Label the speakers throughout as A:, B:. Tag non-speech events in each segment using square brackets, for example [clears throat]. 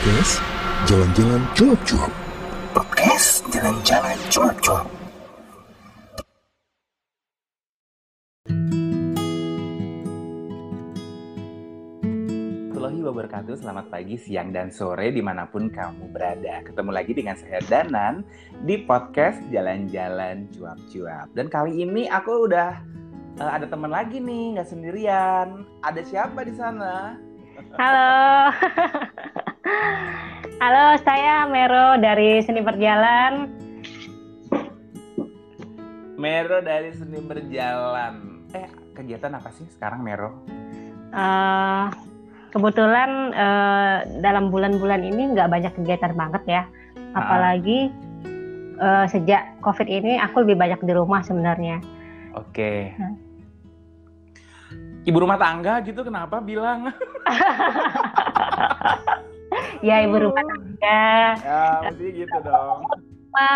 A: Podcast Jalan-Jalan Cuap-Cuap.
B: Podcast Jalan-Jalan Cuap-Cuap.
C: warahmatullahi wabarakatuh. Selamat pagi, siang, dan sore di mana pun kamu berada. Ketemu lagi dengan saya Danan di podcast Jalan-Jalan Cuap-Cuap. Dan kali ini aku udah eh, ada teman lagi nih, nggak sendirian. Ada siapa di sana?
D: Halo. [laughs] Halo, saya Mero dari Seni Berjalan.
C: Mero dari Seni Berjalan. Eh, kegiatan apa sih sekarang Mero?
D: Eh, kebetulan eh, dalam bulan-bulan ini nggak banyak kegiatan banget ya. Apalagi eh, sejak COVID ini aku lebih banyak di rumah sebenarnya.
C: Oke.
D: Hmm.
C: Ibu rumah tangga gitu kenapa bilang? [laughs]
D: Ya ibu rumah tangga,
C: ya, mesti gitu dong.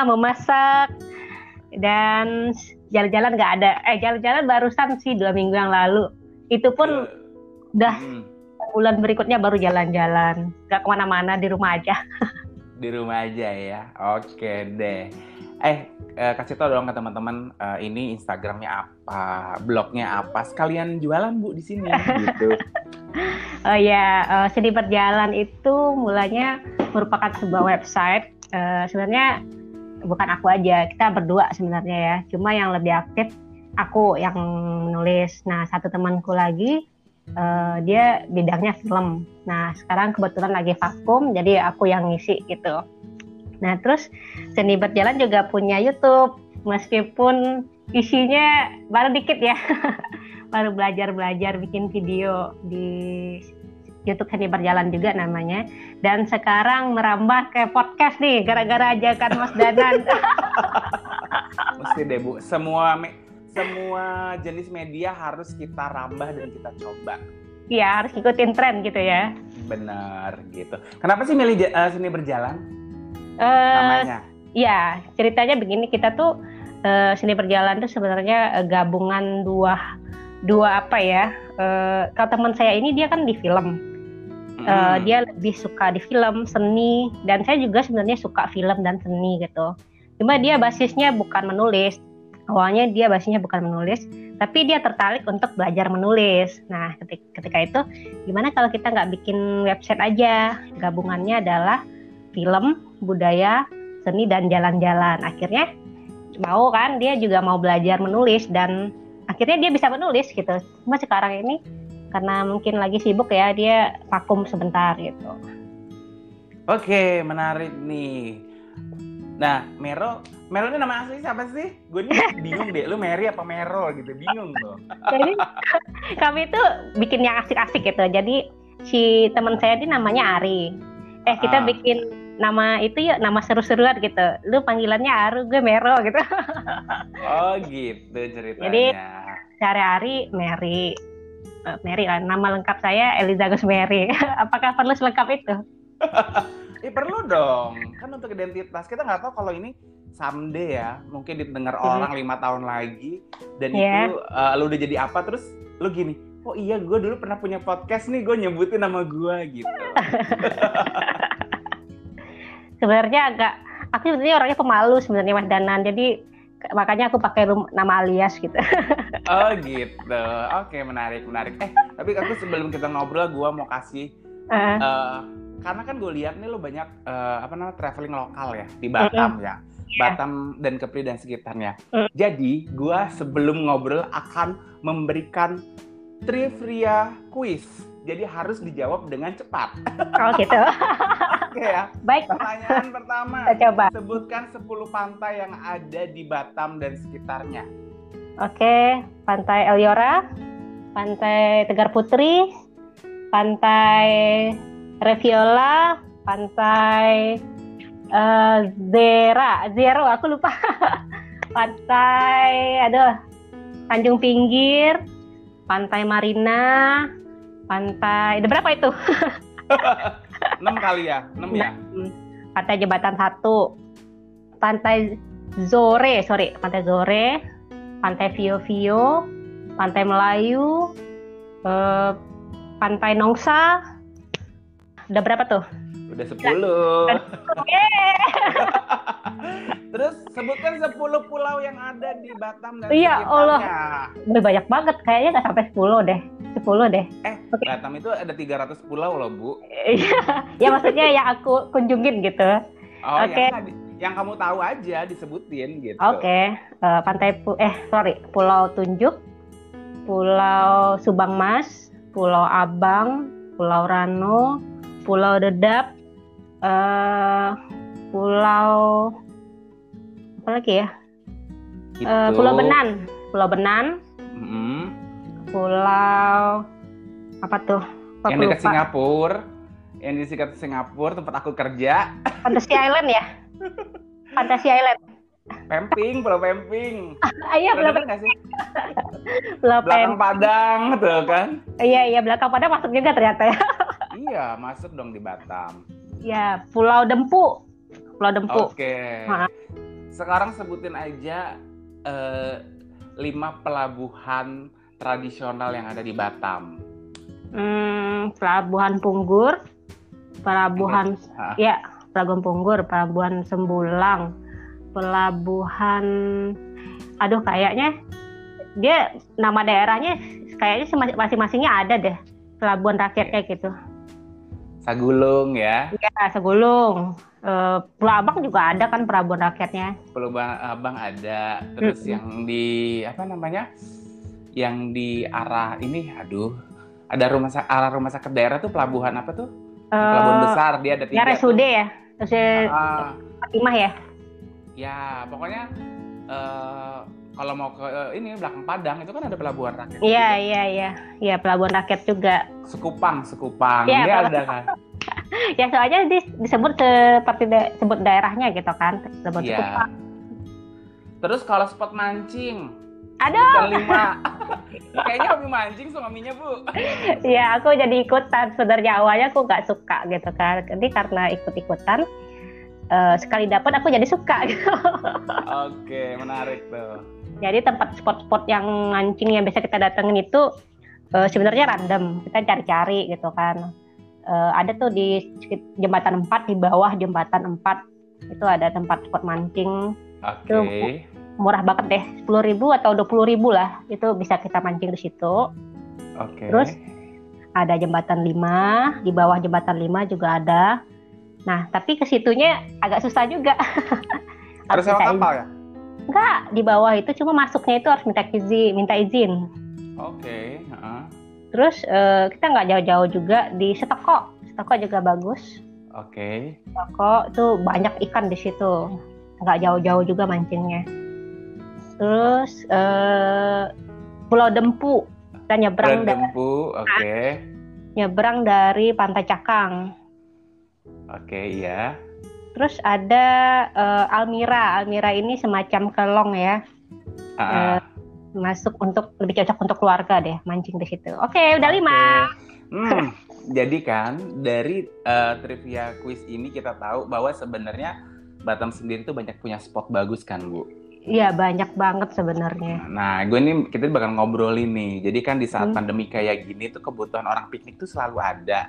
D: memasak, dan jalan-jalan nggak ada. Eh jalan-jalan barusan sih dua minggu yang lalu. Itu pun udah
C: Hmm.
D: bulan berikutnya baru jalan-jalan. Nggak ke mana-mana di rumah aja. [laughs]
C: Di rumah aja ya. Oke deh. Eh, eh, kasih tau dong ke teman-teman eh, ini Instagramnya apa, blognya apa. Sekalian jualan Bu di sini gitu. [laughs]
D: Oh ya, eh, Seni Berjalan itu mulanya merupakan sebuah website. Eh, sebenarnya bukan aku aja, kita berdua sebenarnya ya. Cuma yang lebih aktif aku yang menulis. Nah, satu temanku lagi eh, dia bidangnya film. Nah, sekarang kebetulan lagi vakum, jadi aku yang ngisi gitu. Nah, terus Seni Berjalan juga punya YouTube, meskipun isinya baru dikit ya. [laughs] baru belajar-belajar bikin video di YouTube Seni Berjalan juga namanya. Dan sekarang merambah ke podcast nih, gara-gara ajakan Mas Danan. [laughs]
C: Mesti deh Bu. Semua me- semua jenis media harus kita rambah dan kita coba.
D: Iya, harus ikutin tren gitu ya.
C: Benar gitu. Kenapa sih milih eh, seni berjalan
D: Eh,
C: namanya?
D: ya, ceritanya begini, kita tuh eh, Seni Berjalan tuh sebenarnya eh, gabungan dua dua apa ya? eh, kalau teman saya ini dia kan di film. Eh,
C: Hmm.
D: dia lebih suka di film, seni, dan saya juga sebenarnya suka film dan seni gitu. Cuma dia basisnya bukan menulis. Awalnya dia basisnya bukan menulis, tapi dia tertarik untuk belajar menulis. Nah, ketika, ketika itu, gimana kalau kita nggak bikin website aja? Gabungannya adalah film, budaya, seni, dan jalan-jalan. Akhirnya mau kan, dia juga mau belajar menulis dan akhirnya dia bisa menulis gitu. Cuma sekarang ini karena mungkin lagi sibuk ya dia vakum sebentar gitu.
C: Oke, menarik nih. Nah, Mero, Mero ini nama asli siapa sih? Gue nih [laughs] bingung deh, lu Mary apa Mero gitu, bingung loh.
D: Jadi kami itu bikin yang asik-asik gitu. Jadi si teman saya ini namanya Ari. Eh
C: Ah.
D: kita bikin nama itu ya nama seru-seruan gitu. Lu panggilannya Aru, gue Mero gitu. [laughs]
C: Oh gitu ceritanya.
D: Jadi- Cari Ari, Mary. Eh, Mary lah, nama lengkap saya Eliza Gus Mary. [laughs] Apakah perlu selengkap itu?
C: Eh [laughs] perlu dong, kan untuk identitas kita nggak tahu kalau ini someday ya, mungkin didengar
D: Hmm.
C: orang lima tahun lagi dan
D: Iya.
C: itu eh, lu udah jadi apa terus lu gini, oh iya gue dulu pernah punya podcast nih, gue nyebutin nama gue gitu.
D: Sebenarnya agak aku sebenarnya orangnya pemalu sebenarnya Mas Danan. Jadi makanya aku pakai nama alias gitu. [laughs]
C: oh gitu, oke menarik menarik. Eh tapi aku sebelum kita ngobrol, gue mau kasih
D: Eh,
C: eh, karena kan gue lihat nih lu banyak eh, apa namanya traveling lokal ya di Batam ya. Batam dan Kepri dan sekitarnya.
D: Mm.
C: Jadi, gua sebelum ngobrol akan memberikan trivia quiz. Jadi harus dijawab dengan cepat.
D: oh gitu. [laughs] [laughs]
C: Oke ya.
D: Baik,
C: Pertanyaan pertama.
D: kita coba.
C: Sebutkan 10 pantai yang ada di Batam dan sekitarnya.
D: Oke, Pantai Eliora, Pantai Tegar Putri, Pantai Reviola, Pantai eh, Zera, Zero, aku lupa. [laughs] Pantai, aduh, Tanjung Pinggir, Pantai Marina, Pantai, ada berapa itu? [laughs]
C: 6 kali ya? 6 ya?
D: Pantai Jembatan Satu, Pantai Zore, sorry, Pantai Zore, Pantai Vio Vio, Pantai Melayu, eh, Pantai Nongsa. Udah berapa tuh?
C: Udah 10.
D: Yeay. [laughs]
C: Terus sebutkan 10 pulau yang ada di Batam dan
D: Iya, Allah. Udah banyak banget, kayaknya nggak sampai 10 deh. 10 deh.
C: Eh,
D: Oke.
C: Batam itu ada 300 pulau loh, Bu.
D: Iya, ya maksudnya yang aku kunjungin gitu.
C: Oh,
D: Oke.
C: yang, yang kamu tahu aja disebutin gitu.
D: Oke, eh, pantai Pu eh sorry, Pulau Tunjuk, Pulau Subang Mas, Pulau Abang, Pulau Rano, Pulau Dedap, eh Pulau apa lagi ya?
C: Gitu.
D: Eh, Pulau Benan, Pulau Benan,
C: Mm-mm.
D: Pulau apa tuh? Kok
C: Yang dekat. Singapura, yang di dekat Singapura tempat aku kerja,
D: Fantasy Island ya? Fantasy Island.
C: Pemping, Pulau Pemping.
D: Ah, iya, Pulau,
C: sih? [laughs]
D: Pulau
C: Belakang. Padang, tuh kan?
D: Iya, iya belakang pada masuk juga ternyata ya.
C: Iya, masuk dong di Batam.
D: Ya, Pulau Dempu. Pulau Dempu.
C: Oke.
D: Maaf.
C: Sekarang sebutin aja eh, lima pelabuhan tradisional yang ada di Batam.
D: Hmm, Pelabuhan Punggur, Pelabuhan
C: Hah?
D: ya, Pelabuhan Punggur, Pelabuhan Sembulang, Pelabuhan aduh kayaknya dia nama daerahnya kayaknya masing-masingnya ada deh. Pelabuhan rakyatnya gitu.
C: Sagulung ya,
D: Ya, Segulung. Eh, Pulau Abang juga ada kan pelabuhan rakyatnya.
C: Pelabuhan Abang ada. Terus
D: Mm-mm.
C: yang di apa namanya? Yang di arah ini, aduh, ada rumah arah rumah sakit daerah tuh pelabuhan apa tuh? Pelabuhan
D: Eh,
C: besar dia ada tiga.
D: ya RSUD ya. Terus
C: tuh. Ah,
D: Fatimah ya.
C: ya, pokoknya eh, kalau mau ke eh, ini belakang Padang itu kan ada pelabuhan rakyat.
D: Iya, iya, iya. Iya, pelabuhan rakyat juga.
C: Sekupang, Sekupang.
D: Iya,
C: dia ada kan. [laughs]
D: Ya soalnya dis- disebut seperti da- sebut daerahnya gitu kan. Disebut
C: Iya.
D: Sekupang.
C: Terus kalau spot mancing, bukan lima. [laughs] Kayaknya hobi mancing suaminya bu.
D: ya aku jadi ikutan. Sebenarnya awalnya aku nggak suka gitu kan. Jadi karena ikut-ikutan eh, sekali dapat aku jadi suka gitu. [laughs]
C: Oke, menarik tuh.
D: Jadi tempat spot-spot yang mancing yang biasa kita datengin itu eh, sebenarnya random. Kita cari-cari gitu kan. Eh, ada tuh di jembatan 4 di bawah jembatan 4 itu ada tempat spot mancing
C: Oke.
D: murah banget deh 10.000 ribu atau 20.000 ribu lah itu bisa kita mancing di situ
C: Oke.
D: Terus? ada jembatan 5 di bawah jembatan 5 juga ada nah tapi ke situnya agak susah juga
C: Harus sewa
D: minta
C: kapal ya?
D: Enggak di bawah itu cuma masuknya itu harus minta izin minta izin
C: Oke. heeh.
D: terus eh, kita nggak jauh-jauh juga di Setoko Setoko juga bagus
C: Oke.
D: Setoko tuh banyak ikan di situ nggak jauh-jauh juga mancingnya terus eh, Pulau Dempu kita nyebrang da-
C: Dempu. Oke.
D: nyebrang dari Pantai Cakang.
C: Oke, iya.
D: Terus ada eh, Almira. Almira ini semacam kelong ya,
C: Ah, ah.
D: masuk untuk lebih cocok untuk keluarga deh mancing di situ. Oke, udah
C: Oke.
D: lima.
C: Hmm, jadi kan dari eh, trivia quiz ini kita tahu bahwa sebenarnya Batam sendiri tuh banyak punya spot bagus kan, Bu.
D: Iya banyak banget sebenarnya.
C: Nah, gue ini kita bakal ngobrolin nih. Jadi kan di saat
D: Hmm.
C: pandemi kayak gini tuh kebutuhan orang piknik tuh selalu ada.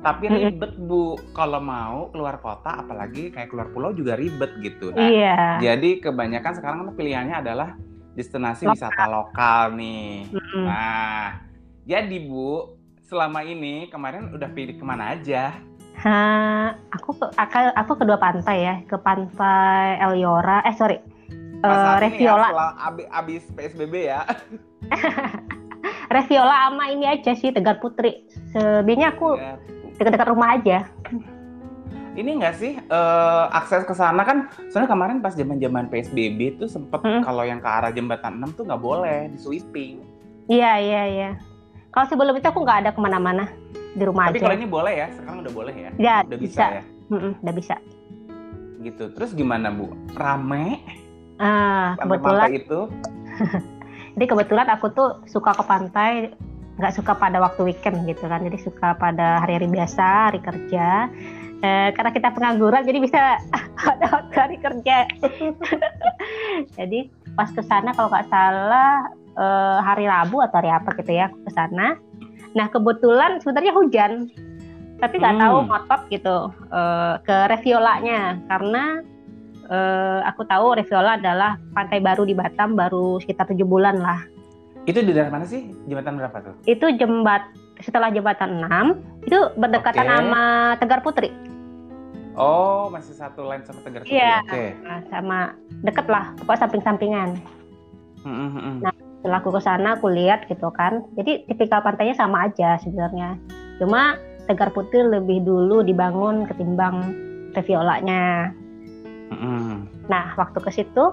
C: Tapi ribet, Bu. Kalau mau keluar kota, apalagi kayak keluar pulau juga ribet gitu. Nah,
D: Iya.
C: jadi kebanyakan sekarang pilihannya adalah destinasi
D: Lokal.
C: wisata lokal nih.
D: Mm-mm.
C: Nah, jadi Bu, selama ini kemarin udah pilih ke mana aja?
D: Hah, aku ke, aku, aku kedua pantai ya, ke pantai Eliora. Eh sorry,
C: Pas
D: Eh,
C: ya,
D: Reviola.
C: setelah abi- abis PSBB ya. [laughs]
D: Reviola sama ini aja sih Tegar Putri. Sebenarnya aku
C: Ya,
D: dekat-dekat rumah aja.
C: ini nggak sih eh, akses ke sana kan soalnya kemarin pas zaman-zaman PSBB tuh sempet
D: Mm.
C: kalau yang ke arah jembatan 6 tuh nggak boleh di sweeping.
D: Iya iya iya. Kalau sebelum itu aku nggak ada ke mana-mana di rumah
C: Tapi
D: aja.
C: kalau ini boleh ya, sekarang udah boleh ya.
D: Ya
C: Udah bisa,
D: bisa,
C: ya.
D: Mm-mm, udah bisa.
C: Gitu. Terus gimana Bu? Rame
D: Ah, kebetulan,
C: pantai-pantai itu? [laughs]
D: jadi kebetulan aku tuh suka ke pantai, nggak suka pada waktu weekend gitu kan. Jadi suka pada hari-hari biasa, hari kerja. Eh, karena kita pengangguran, jadi bisa [laughs] ada waktu hari kerja. [laughs] jadi pas ke sana kalau nggak salah eh, hari Rabu atau hari apa gitu ya, ke sana. Nah kebetulan sebenarnya hujan. tapi nggak
C: Hmm.
D: tahu ngotot gitu eh, ke Reviolanya karena eh, aku tahu Reviola adalah pantai baru di Batam baru sekitar tujuh bulan lah.
C: Itu di daerah mana sih? Jembatan berapa tuh?
D: Itu jembat setelah jembatan 6 itu berdekatan
C: Oke.
D: sama Tegar Putri.
C: Oh, masih satu line sama Tegar Putri.
D: Iya.
C: Oke.
D: Nah, sama deket lah, pokoknya samping-sampingan.
C: Mm.
D: Nah, Setelah aku ke sana aku lihat gitu kan. Jadi tipikal pantainya sama aja sebenarnya. Cuma Tegar Putri lebih dulu dibangun ketimbang Reviolanya.
C: Mm, mm.
D: Nah, waktu ke situ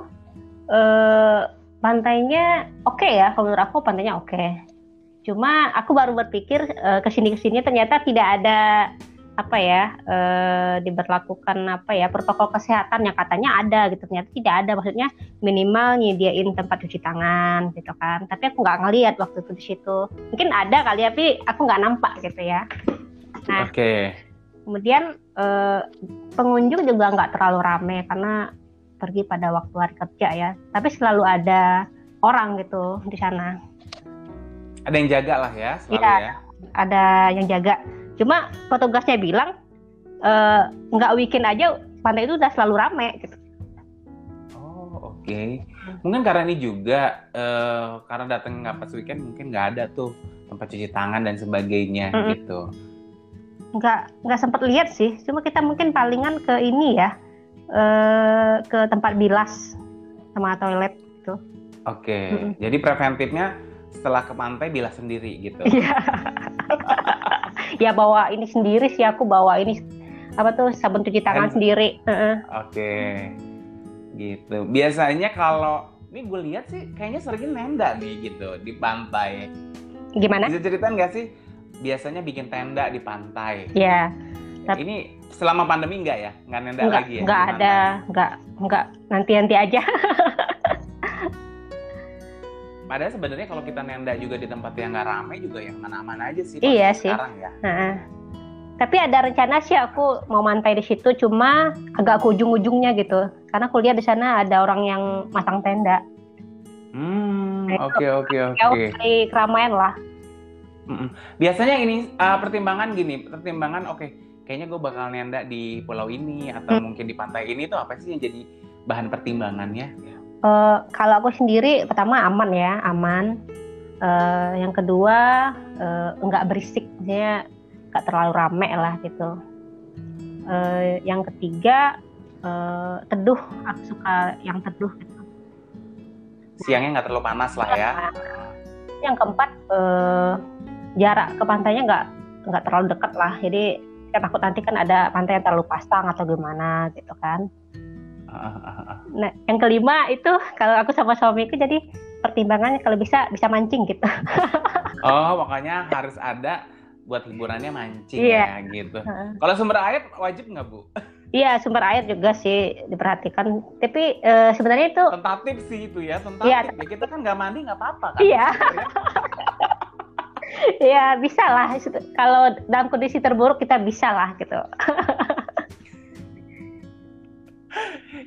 D: eh pantainya oke ya, kalau menurut aku pantainya oke. Cuma aku baru berpikir eh, ke sini ke sini ternyata tidak ada apa ya eh, diberlakukan apa ya protokol kesehatan yang katanya ada gitu ternyata tidak ada maksudnya minimal nyediain tempat cuci tangan gitu kan tapi aku nggak ngeliat waktu itu di situ mungkin ada kali ya, tapi aku nggak nampak gitu ya Nah.
C: Oke.
D: kemudian eh, pengunjung juga nggak terlalu rame karena pergi pada waktu hari kerja ya tapi selalu ada orang gitu di sana
C: Ada yang jaga lah ya, selalu
D: Iya.
C: ya.
D: ada yang jaga cuma petugasnya bilang eh, nggak weekend aja pantai itu udah selalu rame gitu
C: Oh, oke. Mungkin karena ini juga eh, karena datang nggak pas weekend mungkin nggak ada tuh tempat cuci tangan dan sebagainya
D: Mm-mm.
C: gitu.
D: nggak nggak sempet lihat sih cuma kita mungkin palingan ke ini ya eh, ke tempat bilas sama toilet gitu
C: Oke.
D: Mm-mm.
C: Jadi preventifnya setelah ke pantai bilas sendiri gitu.
D: Iya. ya bawa ini sendiri sih aku bawa ini apa tuh sabun cuci tangan
C: Hand-
D: sendiri.
C: Oke. Gitu. Biasanya kalau ini gue lihat sih kayaknya sering nenda nih gitu di pantai.
D: Gimana?
C: Bisa ceritain nggak sih? Biasanya bikin tenda di pantai.
D: Ya, Tap-
C: Ini selama pandemi nggak ya? Nggak nenda
D: nggak
C: lagi ya?
D: nggak ada, nggak nggak nanti nanti aja. [laughs]
C: Padahal sebenarnya kalau kita nenda juga di tempat yang nggak rame juga yang mana-mana aja sih.
D: Iya sih.
C: Sekarang ya.
D: Heeh. Tapi ada rencana sih aku mau mantai di situ, cuma agak ke ujung-ujungnya gitu. Karena aku lihat di sana ada orang yang masang tenda.
C: Hmm,
D: Nah,
C: oke oke
D: Jauh
C: oke.
D: dari keramaian lah.
C: Biasanya ini uh, pertimbangan gini, pertimbangan oke, kayaknya gue bakal nenda di pulau ini atau
D: Hmm.
C: mungkin di pantai ini tuh apa sih yang jadi bahan pertimbangannya?
D: Eh, kalau aku sendiri pertama aman ya aman Eh, yang kedua eh, nggak berisik maksudnya nggak terlalu rame lah gitu Eh, yang ketiga eh, teduh aku suka yang teduh gitu.
C: Siangnya nggak terlalu panas lah ya.
D: yang keempat eh, jarak ke pantainya nggak nggak terlalu dekat lah jadi saya takut nanti kan ada pantai yang terlalu pasang atau gimana gitu kan
C: Ah, ah, ah.
D: nah yang kelima itu kalau aku sama suamiku jadi pertimbangannya kalau bisa bisa mancing gitu [laughs]
C: Oh, makanya harus ada buat hiburannya mancing
D: Iya.
C: ya gitu. Kalau sumber air wajib nggak bu?
D: Iya sumber air juga sih diperhatikan. Tapi eh, sebenarnya itu
C: Tentatif sih itu ya, tentatif.
D: Iya.
C: Ya, kita kan nggak mandi nggak apa-apa kan?
D: Iya. [laughs] [laughs] ya bisa lah. Kalau dalam kondisi terburuk kita bisa lah gitu. [laughs]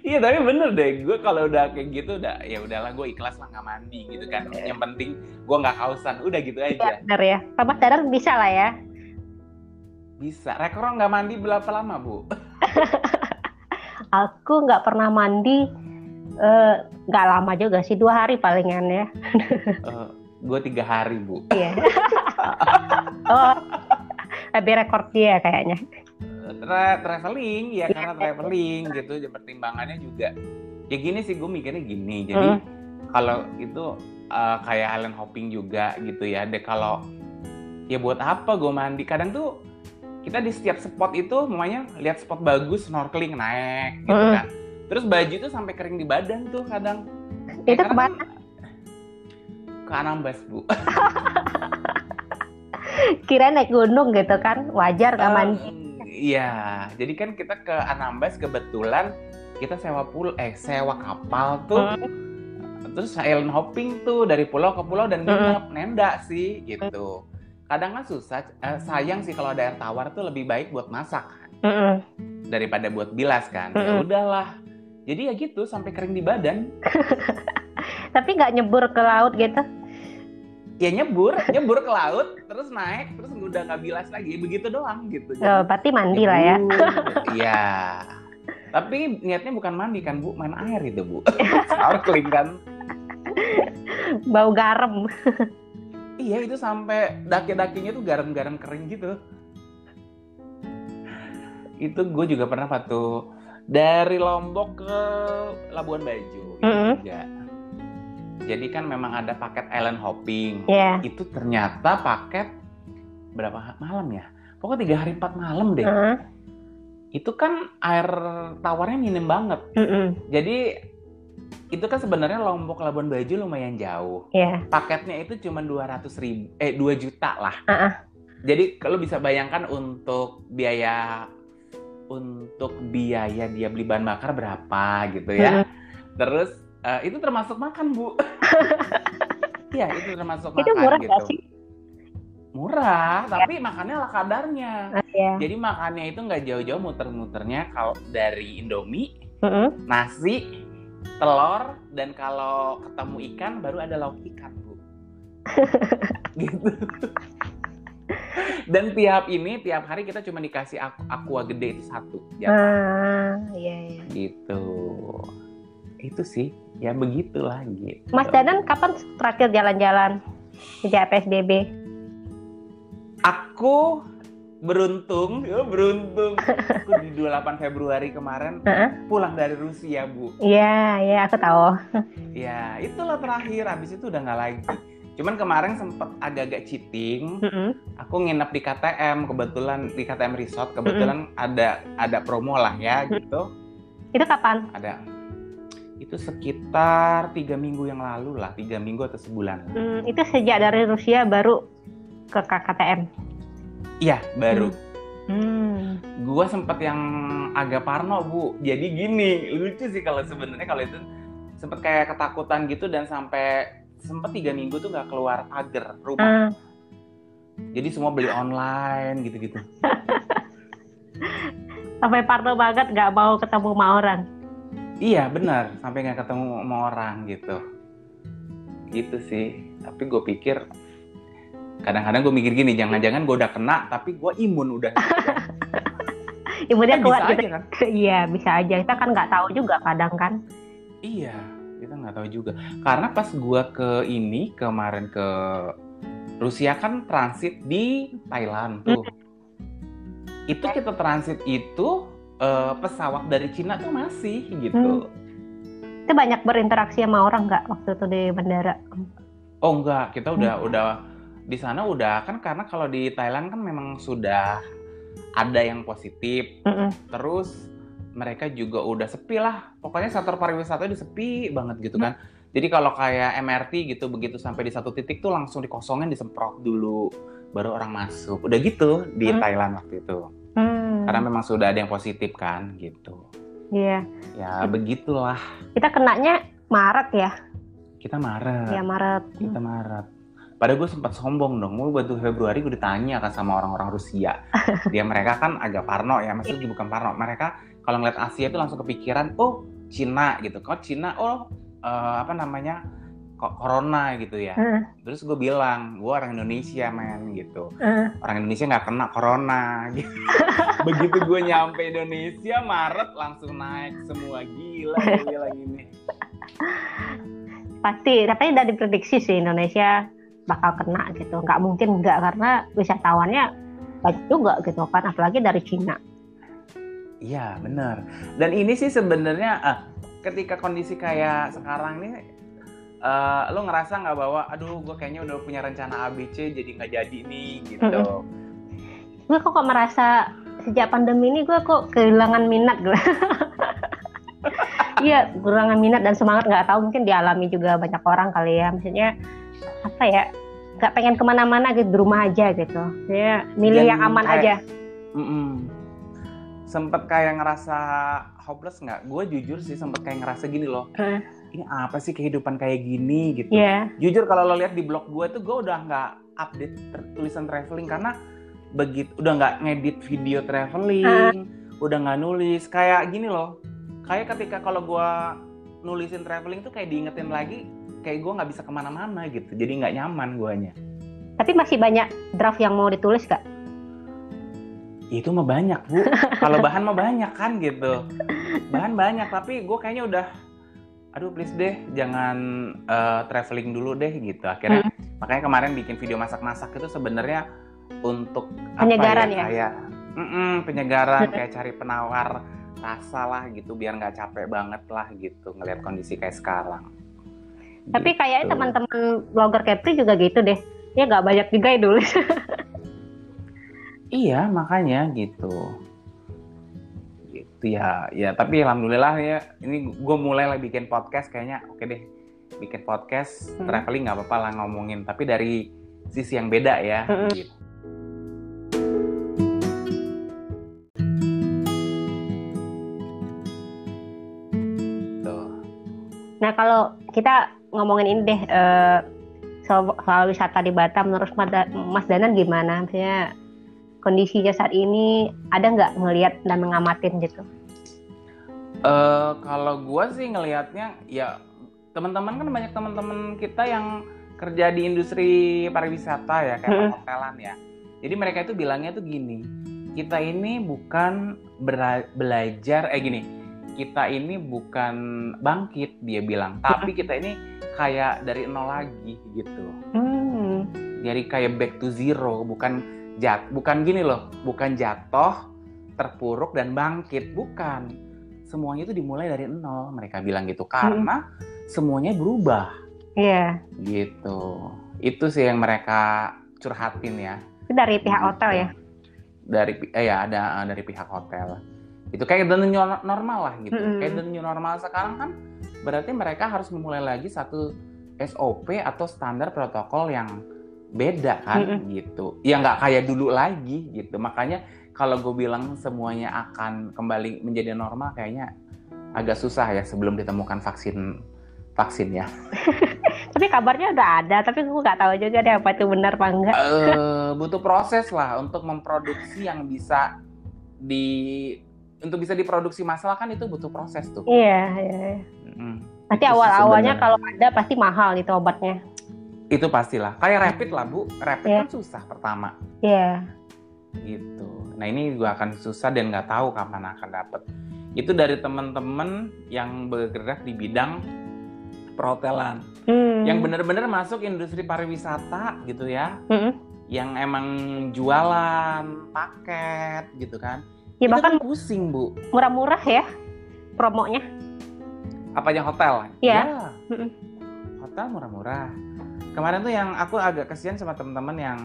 C: Iya tapi bener deh, gue kalau udah kayak gitu udah ya udahlah gue ikhlas lah nggak mandi gitu kan.
D: Iya.
C: Yang penting gue nggak kausan, udah gitu
D: Ya,
C: aja.
D: benar ya. Pamas darat bisa lah ya.
C: Bisa. Rekor nggak mandi berapa lama bu? [laughs]
D: Aku nggak pernah mandi eh, nggak lama juga sih dua hari palingan ya.
C: Gue tiga hari bu.
D: Iya. [laughs] oh, lebih rekor dia kayaknya.
C: Tra- traveling ya karena traveling gitu. Jadi pertimbangannya juga. Ya gini sih gue mikirnya gini. Jadi
D: Hmm.
C: kalau itu eh, kayak island hopping juga gitu ya. Deh kalau ya buat apa gue mandi? Kadang tuh kita di setiap spot itu namanya lihat spot bagus snorkeling naik gitu
D: Mm.
C: kan. Terus baju tuh sampai kering di badan tuh kadang.
D: Itu
C: karena
D: ke mana?
C: Kan Ke Anambas bu. [laughs]
D: Kira naik gunung gitu kan. Wajar nggak mandi.
C: Iya, jadi kan kita ke Anambas kebetulan kita sewa pul eh sewa kapal tuh. Terus island hopping tuh dari pulau ke pulau dan nginep nenda sih gitu. Kadang kan susah, eh, sayang sih kalau ada air tawar tuh lebih baik buat masak kan,
D: Mm-mm.
C: daripada buat bilas kan. Ya
D: Mm-mm.
C: udahlah. Jadi ya gitu sampai kering di badan. [laughs]
D: Tapi nggak nyebur ke laut gitu.
C: Ya nyebur, nyebur ke laut, terus naik, terus udah nggak bilas lagi, begitu doang gitu.
D: Oh, berarti mandi lah ya.
C: Iya. Tapi niatnya bukan mandi kan bu, main air itu bu. [laughs] Snorkeling kan.
D: Bau garam.
C: Iya itu sampai daki-dakinya tuh garam-garam kering gitu. Itu gue juga pernah waktu dari Lombok ke Labuan Bajo itu
D: Mm-mm.
C: juga. Jadi kan memang ada paket island hopping.
D: Iya.
C: Itu ternyata paket berapa malam ya? Pokoknya tiga hari empat malam deh.
D: Heeh.
C: Itu kan air tawarnya minim banget.
D: Mm-mm.
C: Jadi itu kan sebenarnya Lombok Labuan Bajo lumayan jauh.
D: Iya.
C: paketnya itu cuma 200 ribu, eh 2 juta lah.
D: Uh-uh.
C: Jadi kalau bisa bayangkan untuk biaya untuk biaya dia beli bahan bakar berapa gitu ya.
D: Mm-mm.
C: Terus eh, itu termasuk makan bu. [laughs] Iya itu termasuk
D: Itu
C: makan
D: murah
C: gitu.
D: sih?
C: Murah, tapi makannya ala kadarnya.
D: Iya.
C: Jadi makannya itu nggak jauh-jauh muter-muternya kalau dari Indomie,
D: Mm-mm.
C: nasi, telur, dan kalau ketemu ikan baru ada lauk ikan, Bu. [laughs] gitu. Dan tiap ini, tiap hari kita cuma dikasih aku- aqua gede itu satu. Ya,
D: Ah, iya, iya.
C: gitu. Itu sih, ya begitulah gitu.
D: Mas Danan kapan terakhir jalan-jalan sejak PSBB?
C: Aku beruntung, ya beruntung. Aku di 28 Februari kemarin pulang dari Rusia, Bu.
D: Iya, iya aku tahu.
C: Ya, itulah terakhir. Habis itu udah nggak lagi. Cuman kemarin sempet agak-agak cheating.
D: Mm-mm.
C: Aku nginep di KTM, kebetulan di KTM Resort. Kebetulan ada ada promo lah ya gitu.
D: Itu kapan?
C: Ada itu sekitar tiga minggu yang lalu lah, tiga minggu atau sebulan.
D: Hmm, itu sejak dari Rusia baru ke KKTM.
C: Iya, baru.
D: Hmm.
C: Gua sempet yang agak parno bu. Jadi gini, lucu sih kalau sebenarnya kalau itu sempet kayak ketakutan gitu dan sampai sempet tiga minggu tuh nggak keluar pagar rumah.
D: Ah,
C: Jadi semua beli online gitu-gitu. [laughs]
D: sampai parno banget nggak mau ketemu sama orang.
C: Iya benar, sampai nggak ketemu sama orang gitu. Gitu sih. Tapi gue pikir kadang-kadang gue mikir gini, jangan-jangan gue udah kena, tapi gue imun udah. [laughs]
D: Imunnya
C: Kan
D: kuat gitu.
C: kan? [laughs]
D: Iya, bisa aja. Kita kan nggak tahu juga kadang kan.
C: Iya, kita nggak tahu juga. Karena pas gue ke ini kemarin ke Rusia kan transit di Thailand tuh. Itu kita transit itu eh, pesawat dari Cina tuh masih gitu.
D: Itu banyak berinteraksi sama orang nggak waktu itu di bandara?
C: Oh enggak, kita udah udah di sana udah kan karena kalau di Thailand kan memang sudah ada yang positif.
D: Mm-mm.
C: Terus mereka juga udah sepi lah. Pokoknya sektor pariwisata udah sepi banget gitu kan. Jadi kalau kayak MRT gitu begitu sampai di satu titik tuh langsung dikosongin disemprot dulu baru orang masuk. Udah gitu di
D: Hmm.
C: Thailand waktu itu.
D: Hmm.
C: Karena memang sudah ada yang positif kan gitu.
D: Iya.
C: Ya begitulah.
D: Kita kenanya Maret ya?
C: Kita Maret.
D: Ya Maret.
C: Kita Maret. Padahal gue sempat sombong dong, gue bantu Februari gue ditanya kan sama orang-orang Rusia. Dia [laughs] mereka kan agak parno ya, maksudnya bukan parno. Mereka kalau ngeliat Asia itu langsung kepikiran, oh Cina gitu. Kok Cina, oh eh, apa namanya, Corona gitu ya.
D: Heeh.
C: Terus gue bilang, gue orang Indonesia men gitu.
D: Heeh.
C: Orang Indonesia nggak kena Corona. Gitu. [laughs] Begitu gue nyampe Indonesia, Maret langsung naik semua. Gila, gila [laughs] gini.
D: Pasti, tapi udah diprediksi sih Indonesia bakal kena gitu. Nggak mungkin nggak karena wisatawannya banyak juga gitu kan, apalagi dari Cina.
C: Iya benar. Dan ini sih sebenarnya ah, ketika kondisi kayak sekarang ini, eh, lo ngerasa nggak bahwa, aduh gue kayaknya udah punya rencana ABC jadi nggak jadi nih gitu.
D: Gue kok kok merasa sejak pandemi ini gue kok kehilangan minat gue. [laughs] Iya, kehilangan minat dan semangat nggak tahu mungkin dialami juga banyak orang kali ya. Maksudnya apa ya? Nggak pengen ke mana-mana gitu, di rumah aja gitu. Ya, milih
C: Dan
D: yang aman
C: kayak-
D: aja.
C: Mm-mm. Sempet kayak ngerasa hopeless nggak? Gue jujur sih sempet kayak ngerasa gini loh.
D: Hmm.
C: Ini apa sih kehidupan kayak gini gitu.
D: Iya.
C: Jujur kalau lo lihat di blog gue tuh gue udah nggak update tulisan traveling karena begitu udah nggak ngedit video traveling, udah nggak nulis kayak gini loh. Kayak ketika kalau gue nulisin traveling tuh kayak diingetin lagi kayak gue nggak bisa ke mana-mana gitu jadi nggak nyaman guanya
D: Tapi masih banyak draft yang mau ditulis gak?
C: itu mah banyak bu [laughs] kalau bahan mah banyak kan gitu bahan banyak tapi gue kayaknya udah aduh please deh jangan eh, traveling dulu deh gitu akhirnya makanya kemarin bikin video masak-masak itu sebenarnya untuk
D: Penyegaran ya?
C: kayak Mm-mm, penyegaran
D: Mm.
C: kayak cari penawar rasa lah gitu biar nggak capek banget lah gitu ngelihat kondisi kayak sekarang
D: Tapi kayaknya
C: Gitu.
D: teman-teman blogger Kepri juga gitu deh. Ya nggak banyak juga yang nulis. [laughs]
C: Iya, makanya gitu. Gitu ya, ya tapi alhamdulillah ya, ini gue mulai lah bikin podcast kayaknya oke deh. Bikin podcast
D: Hmm.
C: traveling nggak apa-apa lah ngomongin, tapi dari sisi yang beda ya.
D: Mm-mm.
C: Gitu.
D: Nah kalau kita ngomongin ini deh eh, soal, soal wisata di Batam, menurut Mas Da- Mas Danan gimana? Maksudnya kondisinya saat ini ada nggak ngelihat dan mengamatin gitu?
C: Eh, kalau gue sih ngelihatnya ya teman-teman kan banyak teman-teman kita yang kerja di industri pariwisata ya kayak
D: Mm-mm.
C: perhotelan ya. Jadi mereka itu bilangnya tuh gini, kita ini bukan belajar eh gini, kita ini bukan bangkit dia bilang, tapi kita ini kayak dari nol lagi gitu.
D: Hmm.
C: Jadi kayak back to zero, bukan jat, bukan gini loh, bukan jatuh, terpuruk dan bangkit, bukan. Semuanya itu dimulai dari nol, mereka bilang gitu karena semuanya berubah
D: Iya.
C: gitu. Itu sih yang mereka curhatin ya.
D: Itu dari pihak
C: Gitu.
D: hotel ya?
C: Dari eh ya ada eh, dari pihak hotel. Itu kayak the new normal lah gitu.
D: Mm-mm.
C: Kayak the new normal sekarang kan berarti mereka harus memulai lagi satu SOP atau standar protokol yang beda kan gitu. Ya nggak kayak dulu lagi gitu. Makanya kalau gue bilang semuanya akan kembali menjadi normal kayaknya agak susah ya sebelum ditemukan vaksin vaksinnya. [laughs]
D: Tapi kabarnya udah ada, tapi gue nggak tahu juga deh apa itu benar apa enggak.
C: eh [laughs] butuh proses lah untuk memproduksi yang bisa di untuk bisa diproduksi masalah kan itu butuh proses tuh.
D: Iya, iya. iya.
C: Mm, sih
D: awal-awalnya
C: sebenarnya.
D: kalau ada pasti mahal itu obatnya.
C: Itu pastilah kayak rapid lah bu, rapid
D: Iya.
C: kan susah pertama
D: Iya.
C: gitu. Nah ini juga akan susah dan nggak tahu kapan akan dapet. Itu dari teman-teman yang bergerak di bidang perhotelan,
D: Hmm.
C: yang benar-benar masuk industri pariwisata gitu ya,
D: Mm-mm.
C: yang emang jualan paket gitu kan.
D: Ya
C: Itu
D: bahkan
C: kan pusing bu.
D: murah-murah ya promonya.
C: Apa yang hotel?
D: Iya.
C: Ya.
D: Mm-mm.
C: Hotel murah-murah. Kemarin tuh yang aku agak kesian sama teman-teman yang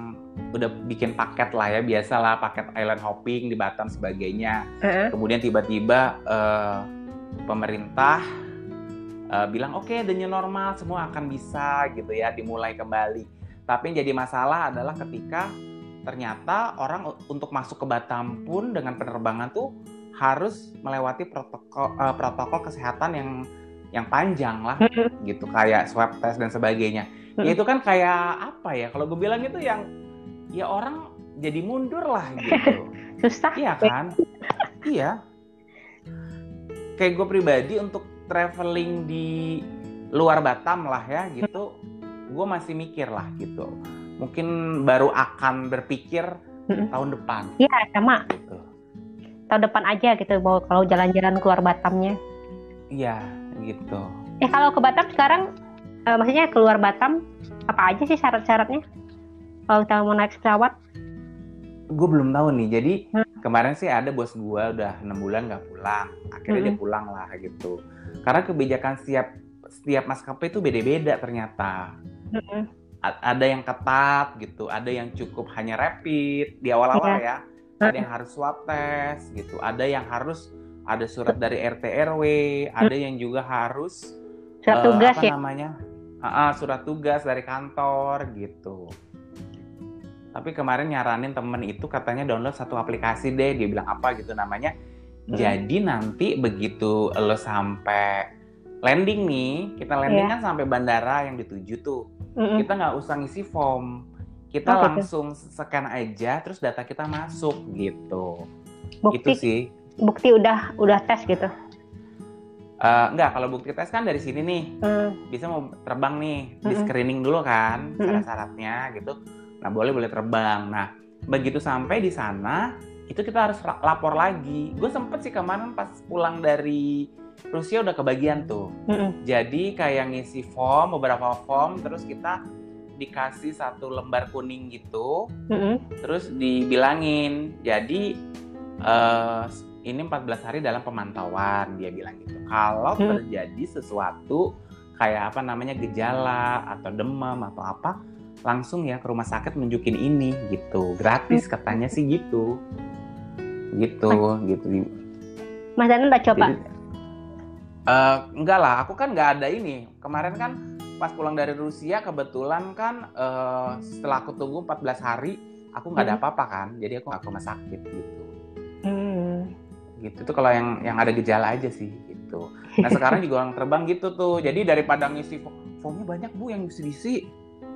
C: udah bikin paket lah ya, biasalah paket island hopping di Batam sebagainya.
D: Heeh.
C: Kemudian tiba-tiba eh, pemerintah eh, bilang oke the new normal semua akan bisa gitu ya dimulai kembali. Tapi yang jadi masalah adalah ketika ternyata orang untuk masuk ke Batam pun dengan penerbangan tuh harus melewati protokol eh, protokol kesehatan yang yang panjang lah gitu kayak swab test dan sebagainya. Ya itu kan kayak apa ya? Kalau gue bilang itu yang ya orang jadi mundur lah gitu. [laughs]
D: Susah.
C: Iya kan? iya. Kayak gue pribadi untuk traveling di luar Batam lah ya gitu, gue masih mikir lah gitu. Mungkin baru akan berpikir tahun depan
D: Iya, sama
C: gitu.
D: tahun depan aja gitu mau kalau jalan-jalan keluar Batamnya.
C: Iya gitu.
D: Eh kalau ke Batam sekarang eh, maksudnya keluar Batam apa aja sih syarat-syaratnya? Kalau kita mau naik pesawat?
C: Gue belum tahu nih. Jadi
D: Hmm.
C: kemarin sih ada bos gue udah enam bulan nggak pulang. Akhirnya dia
D: Mm-mm.
C: pulang lah gitu. Karena kebijakan setiap setiap maskapai itu beda-beda ternyata. A- ada yang ketat gitu, ada yang cukup hanya rapid di awal-awal ya, ada yang harus swab test gitu, ada yang harus ada surat dari RT RW, ada yang juga harus
D: Surat
C: eh,
D: tugas
C: apa
D: ya?
C: namanya, Ah, surat tugas dari kantor gitu. Tapi kemarin nyaranin temen itu katanya download satu aplikasi deh, dia bilang apa gitu namanya.
D: Hmm.
C: Jadi nanti begitu lo sampai landing nih, kita landing
D: Iya.
C: kan sampai bandara yang dituju tuh
D: Mm-mm.
C: kita nggak usah ngisi form kita
D: Oh, gitu.
C: langsung scan aja terus data kita masuk gitu
D: Bukti
C: itu sih
D: bukti udah udah tes gitu.
C: Eh, enggak, kalau bukti tes kan dari sini nih,
D: Hmm.
C: bisa mau terbang nih, di
D: Mm-mm.
C: screening dulu kan,
D: Mm-mm.
C: syarat-syaratnya gitu. Nah, boleh boleh terbang. Nah, begitu sampai di sana, itu kita harus lapor lagi. Gue sempet sih kemarin pas pulang dari Rusia udah kebagian tuh.
D: Mm-mm.
C: Jadi kayak ngisi form, beberapa form, terus kita dikasih satu lembar kuning gitu,
D: Mm-mm.
C: terus dibilangin, jadi eh, ini 14 hari dalam pemantauan, dia bilang gitu. Kalau
D: Hmm.
C: terjadi sesuatu kayak apa namanya gejala atau demam atau apa, langsung ya ke rumah sakit nunjukin ini gitu, gratis katanya sih gitu, gitu, gitu.
D: Mas Danan udah coba?
C: Jadi, eh, enggak lah, aku kan nggak ada ini. Kemarin kan pas pulang dari Rusia kebetulan kan eh, setelah aku tunggu 14 hari, aku nggak ada
D: Hmm.
C: apa-apa kan. Jadi aku nggak ke rumah sakit gitu.
D: Hmm.
C: Gitu itu kalau yang yang ada gejala aja sih gitu. Nah sekarang juga orang terbang gitu tuh. Jadi daripada ngisi fo- formnya banyak bu yang mesti diisi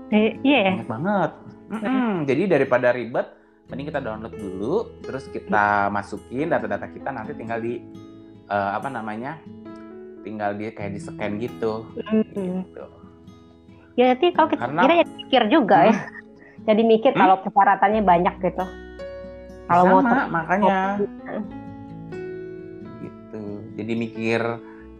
D: Eh, iya ya.
C: banyak banget. Mm-mm. Jadi daripada ribet, mending kita download dulu, terus kita masukin data-data kita nanti tinggal di eh, apa namanya, tinggal dia kayak di scan gitu.
D: Hmm.
C: gitu.
D: Ya nanti kalau kita
C: Karena-
D: kira ya mikir juga ya. Jadi mikir
C: Hmm?
D: kalau persyaratannya banyak gitu. Kalau mau
C: Sama,
D: ter-
C: makanya. Jadi mikir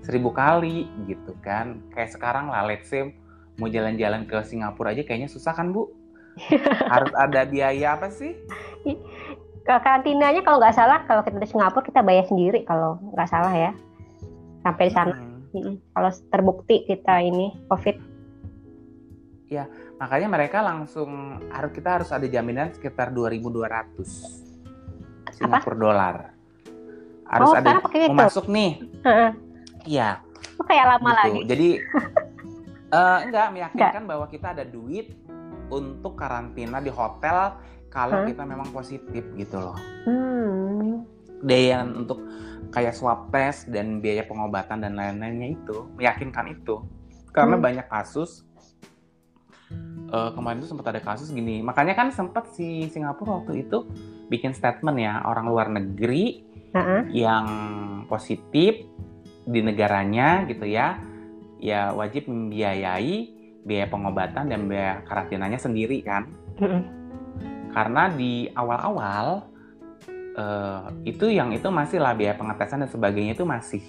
C: seribu kali gitu kan. Kayak sekarang lah, let's say mau jalan-jalan ke Singapura aja kayaknya susah kan bu? [laughs] Harus ada biaya apa sih?
D: karantinanya kalau nggak salah kalau kita di Singapura kita bayar sendiri kalau nggak salah ya sampai di sana.
C: Hmm.
D: Kalau terbukti kita ini COVID.
C: Makanya mereka langsung harus kita harus ada jaminan sekitar 2.200 Singapura dolar. Harus
D: oh,
C: ada mau
D: itu.
C: masuk nih. Iya,
D: Itu kayak lama
C: gitu.
D: lagi.
C: Jadi [laughs] eh, enggak meyakinkan bahwa kita ada duit untuk karantina di hotel kalau
D: Hah?
C: kita memang positif gitu loh.
D: Hmm.
C: Daya untuk kayak swab test dan biaya pengobatan dan lain-lainnya itu meyakinkan itu. Karena
D: Hmm.
C: banyak kasus eh, kemarin itu sempat ada kasus gini. Makanya kan sempat si Singapura waktu itu bikin statement ya orang luar negeri
D: Heeh.
C: yang positif di negaranya gitu ya, ya wajib membiayai biaya pengobatan dan biaya karantinanya sendiri kan.
D: Mm-mm.
C: Karena di awal-awal eh, itu yang itu masih lah biaya pengetesan dan sebagainya itu masih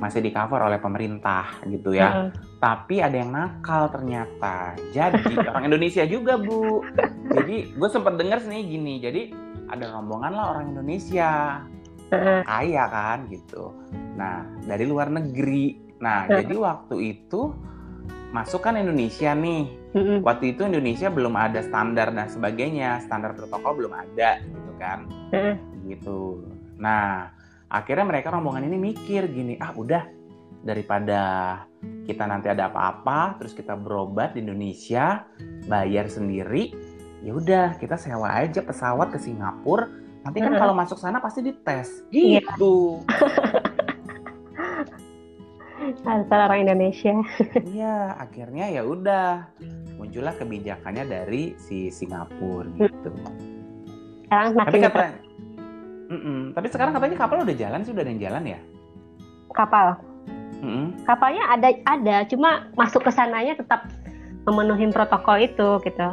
C: masih di cover oleh pemerintah gitu ya.
D: Mm-mm.
C: Tapi ada yang nakal ternyata. Jadi [laughs] orang Indonesia juga bu. Jadi gue sempat dengar sih gini. Jadi ada rombongan lah orang Indonesia
D: Heeh. [laughs]
C: kaya kan gitu. Nah dari luar negeri. Nah [laughs] jadi waktu itu masuk kan Indonesia nih. Waktu itu Indonesia belum ada standar dan sebagainya. Standar protokol belum ada gitu kan. Gitu. Nah akhirnya mereka rombongan ini mikir gini. Ah udah daripada kita nanti ada apa-apa terus kita berobat di Indonesia bayar sendiri ya udah kita sewa aja pesawat ke Singapura nanti kan kalau masuk sana pasti dites
D: Iya.
C: gitu [laughs]
D: Antara orang Indonesia.
C: iya akhirnya ya udah muncullah kebijakannya dari si Singapura gitu
D: Sekarang
C: tapi kata Mm-mm. tapi sekarang katanya kapal udah jalan sih udah ada yang jalan ya
D: kapal.
C: Mm-mm.
D: Kapalnya ada ada, cuma masuk ke sananya tetap memenuhi protokol itu gitu.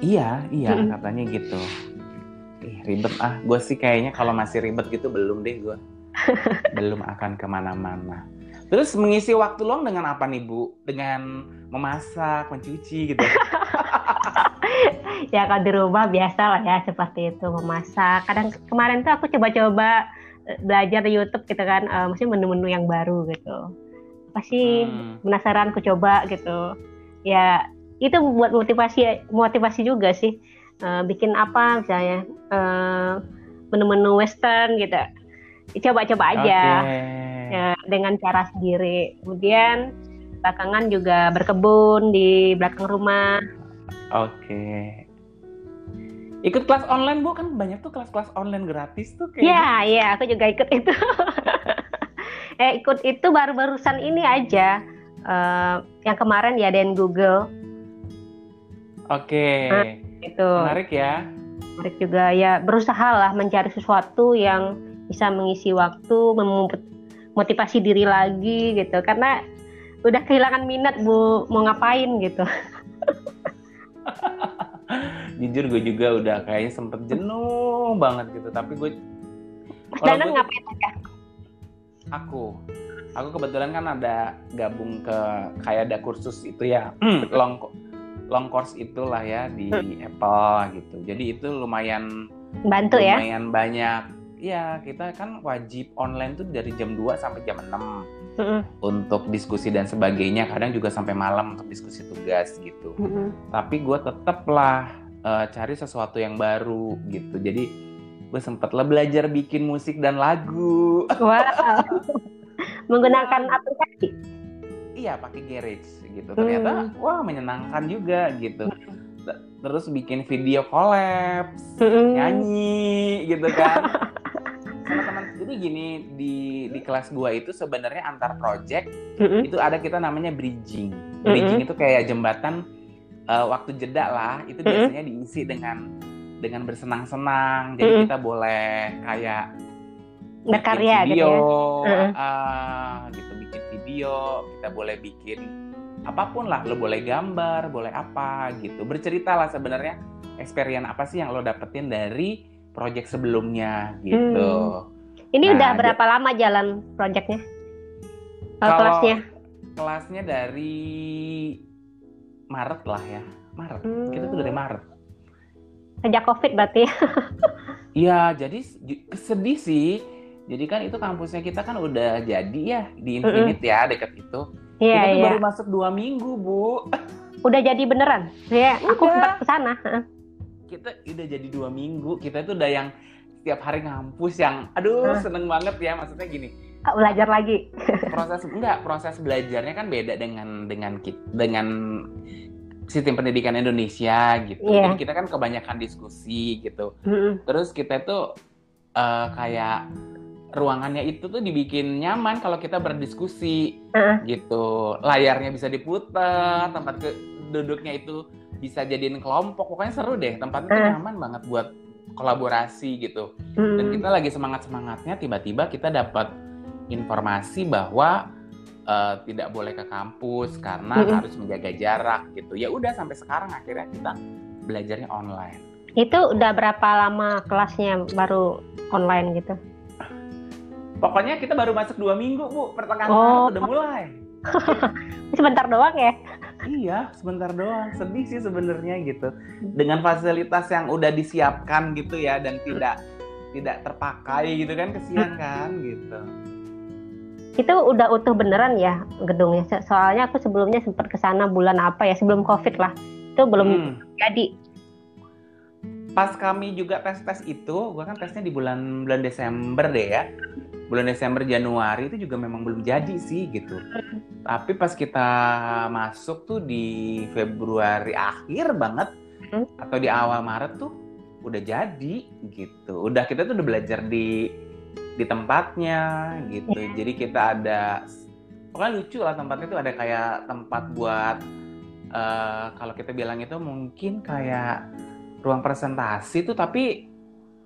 C: iya iya
D: Mm-mm.
C: katanya gitu Ih, ribet ah gue sih kayaknya kalau masih ribet gitu belum deh gue [laughs] belum akan ke mana-mana terus mengisi waktu luang dengan apa nih bu dengan memasak mencuci gitu [laughs]
D: ya kalau di rumah biasa lah ya seperti itu memasak. Kadang kemarin tuh aku coba-coba eh, belajar di YouTube gitu kan, eh, maksudnya menu-menu yang baru gitu. Pasti
C: Hmm.
D: penasaran aku coba gitu. Ya itu buat motivasi motivasi juga sih. Eh, bikin apa misalnya eh, menu-menu western gitu. Coba-coba aja
C: Oke.
D: ya, dengan cara sendiri. Kemudian belakangan juga berkebun di belakang rumah.
C: Oke. Ikut kelas online bu kan banyak tuh kelas-kelas online gratis tuh kayak.
D: Iya, iya, aku juga ikut itu. [laughs] eh, ikut itu baru-barusan ini aja. Eh, yang kemarin diadain Google
C: Oke.
D: Itu.
C: Menarik ya.
D: Menarik juga. Ya berusaha lah mencari sesuatu yang bisa mengisi waktu, memuput- motivasi diri lagi gitu. Karena udah kehilangan minat bu. Mau ngapain gitu. [laughs]
C: Jujur gue juga udah kayaknya sempet jenuh banget gitu. Tapi gue
D: Mas
C: kalau
D: Danan
C: gue-
D: ngapain aja
C: aku. Aku kebetulan kan ada gabung ke kayak ada kursus itu ya [clears throat] long long course itulah ya di Apple gitu. Jadi itu lumayan
D: bantu ya?
C: lumayan banyak. Ya kita kan wajib online tuh dari jam 2 sampai jam 6
D: Mm-mm,
C: untuk diskusi dan sebagainya kadang juga sampai malam untuk diskusi tugas gitu.
D: Mm-mm.
C: tapi gue tetep lah eh, cari sesuatu yang baru gitu. Jadi gue sempet lah belajar bikin musik dan lagu.
D: Wow. [laughs] Menggunakan aplikasi
C: iya pakai garage gitu. Ternyata wah menyenangkan juga gitu. T- terus bikin video collab
D: Mm-mm.
C: nyanyi gitu kan. [laughs] Sama teman jadi gini di di kelas gua itu sebenarnya antar project
D: Mm-mm.
C: itu ada kita namanya bridging. Bridging itu kayak jembatan eh, waktu jeda lah. Itu
D: Mm-mm.
C: biasanya diisi dengan dengan bersenang-senang. Jadi
D: Mm-mm.
C: kita boleh kayak
D: berkarya gitu ya.
C: ah, gitu video kita boleh bikin apa pun lah lo boleh gambar boleh apa gitu. Bercerita lah sebenarnya experience apa sih yang lo dapetin dari project sebelumnya gitu.
D: Ini
C: Nah,
D: udah berapa lama jalan proyeknya kalau kelasnya?
C: kelasnya dari Maret lah ya. Maret.
D: Hmm.
C: kita tuh dari Maret.
D: Sejak covid berarti ya.
C: Iya jadi sedih sih jadi kan itu kampusnya kita kan udah jadi ya di Infinite ya deket itu.
D: Iya
C: kita tuh
D: iya.
C: baru masuk dua minggu bu.
D: Udah jadi beneran? Ya aku
C: Udah.
D: sempat ke sana
C: kita udah jadi dua minggu kita itu udah yang setiap hari ngampus yang aduh
D: Hah.
C: seneng banget ya maksudnya gini.
D: Belajar lagi?
C: Proses enggak proses belajarnya kan beda dengan dengan dengan sistem pendidikan Indonesia gitu.
D: Iya.
C: jadi kita kan kebanyakan diskusi gitu.
D: Mm-mm.
C: terus kita tuh eh, kayak ruangannya itu tuh dibikin nyaman kalau kita berdiskusi
D: Heeh.
C: gitu layarnya bisa diputar tempat ke duduknya itu bisa jadiin kelompok pokoknya seru deh tempatnya tuh
D: Eh.
C: nyaman banget buat kolaborasi gitu dan
D: Mm.
C: kita lagi semangat semangatnya tiba-tiba kita dapat informasi bahwa eh, tidak boleh ke kampus karena
D: Mm-mm.
C: harus menjaga jarak gitu ya udah sampai sekarang akhirnya kita belajarnya online
D: itu udah berapa lama kelasnya baru online gitu
C: pokoknya kita baru masuk dua minggu bu. Pertengahan
D: Oh.
C: Maret udah mulai. [laughs]
D: Sebentar doang ya?
C: Iya sebentar doang. Sedih sih sebenarnya gitu. Dengan fasilitas yang udah disiapkan gitu ya dan tidak tidak terpakai gitu kan kesian kan gitu.
D: Itu udah utuh beneran ya gedungnya? So- soalnya aku sebelumnya sempat ke sana bulan apa ya? Sebelum covid lah. Itu belum
C: Hmm.
D: jadi
C: pas kami juga tes tes itu gua kan tesnya di bulan bulan Desember deh ya. Bulan Desember Januari itu juga memang belum jadi sih gitu. Tapi pas kita masuk tuh di Februari akhir banget
D: Hmm.
C: atau di awal Maret tuh udah jadi gitu. Udah kita tuh udah belajar di di tempatnya gitu. Jadi kita ada pokoknya lucu lah tempatnya tuh ada kayak tempat buat eh, kalau kita bilang itu mungkin kayak ruang presentasi tuh tapi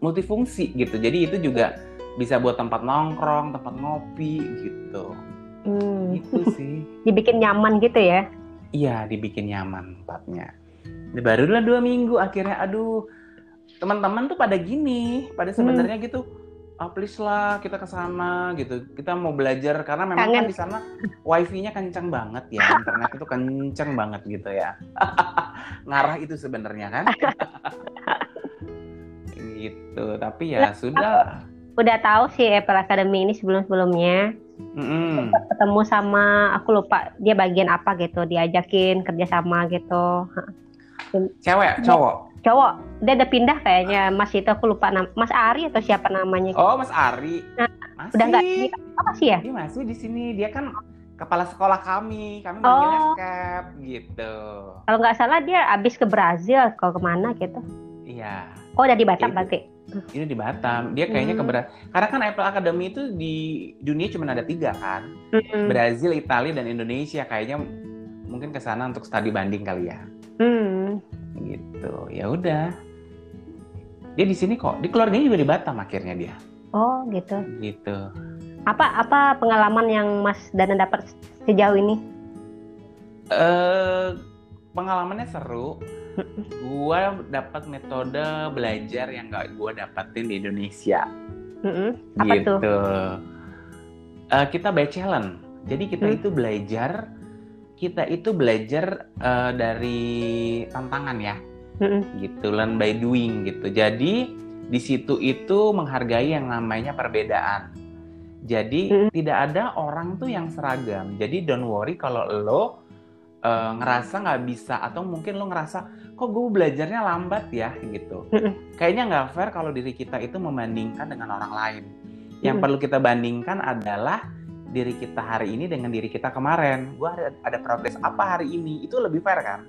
C: multifungsi gitu. Jadi itu juga bisa buat tempat nongkrong, tempat ngopi gitu.
D: hmm,
C: Gitu [laughs] sih.
D: dibikin nyaman gitu ya
C: Iya, dibikin nyaman tempatnya. Ini Barulah dua minggu akhirnya, aduh, teman-teman tuh pada gini, pada sebenarnya gitu. Ah, please lah kita ke sana gitu. Kita mau belajar karena memang
D: Kangen.
C: kan di sana wifi-nya kencang banget ya, internet itu kencang banget gitu ya. [laughs] Ngarah itu sebenarnya kan. [laughs] gitu, tapi ya sudah.
D: udah tahu sih Apple Academy ini sebelum sebelumnya
C: Mm-mm.
D: ketemu sama aku lupa dia bagian apa gitu diajakin kerjasama gitu
C: Cewek, cowok.
D: Cowok dia udah pindah kayaknya Mas itu aku lupa nam Mas Ari atau siapa namanya
C: Oh, Mas Ari. Masih.
D: udah nggak ini apa sih ya
C: Dia masih di sini. Dia kan kepala sekolah kami. Kami
D: Oh.
C: Cap gitu.
D: kalau nggak salah dia abis ke Brazil kalau ke mana gitu
C: Iya.
D: oh udah di Batam berarti
C: Ini di Batam. Dia kayaknya
D: Hmm.
C: keberat. Karena kan Apple Academy itu di dunia cuma ada tiga kan.
D: Mm-mm.
C: Brazil, Italia, dan Indonesia. Kayaknya mungkin ke sana untuk studi banding kali ya.
D: Hmm.
C: Gitu. Ya udah. Dia di sini kok. Di keluarganya juga di Batam akhirnya dia.
D: oh gitu
C: Gitu.
D: Apa apa pengalaman yang Mas Dana dapat sejauh ini?
C: Eh pengalamannya seru. Gua dapat metode belajar yang gak gua dapetin di Indonesia.
D: Mm-mm. Apa
C: gitu.
D: tuh?
C: Eh, kita by challenge. Jadi kita
D: Hmm.
C: itu belajar, kita itu belajar eh, dari tantangan ya,
D: Mm-mm.
C: gitu. Learn by doing gitu. Jadi di situ itu menghargai yang namanya perbedaan. Jadi
D: Hmm.
C: tidak ada orang tuh yang seragam. Jadi don't worry kalau lo eh, ngerasa nggak bisa atau mungkin lo ngerasa kok gue belajarnya lambat ya gitu.
D: Mm-mm.
C: Kayaknya nggak fair kalau diri kita itu membandingkan dengan orang lain. Yang
D: Mm.
C: perlu kita bandingkan adalah diri kita hari ini dengan diri kita kemarin. Gua ada, ada progres apa hari ini? Itu lebih fair kan?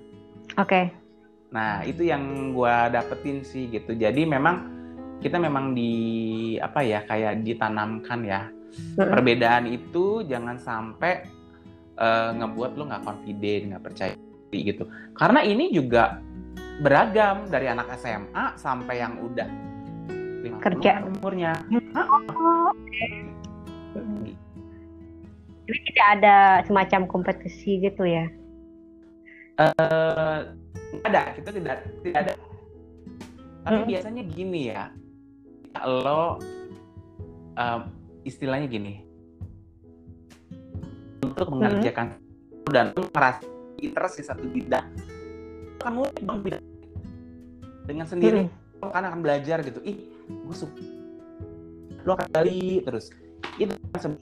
D: Oke.
C: Nah, itu yang gua dapetin sih gitu. Jadi memang kita memang di apa ya kayak ditanamkan ya. Perbedaan itu jangan sampai eh, ngebuat lo nggak confident, nggak percaya diri gitu. Karena ini juga beragam dari anak SMA sampai yang udah 50
D: Kerja.
C: umurnya.
D: Oke. Jadi tidak ada semacam kompetisi gitu ya?
C: Eh, nggak ada, kita tidak tidak ada. Tapi
D: Hmm.
C: biasanya gini ya, lo eh, istilahnya gini, untuk mengerjakan dan lo ngerasa interest di satu bidang, kamu bidang dengan sendiri, lo kan akan belajar gitu. Ih, gue suka, lo akan gali terus. Itu kan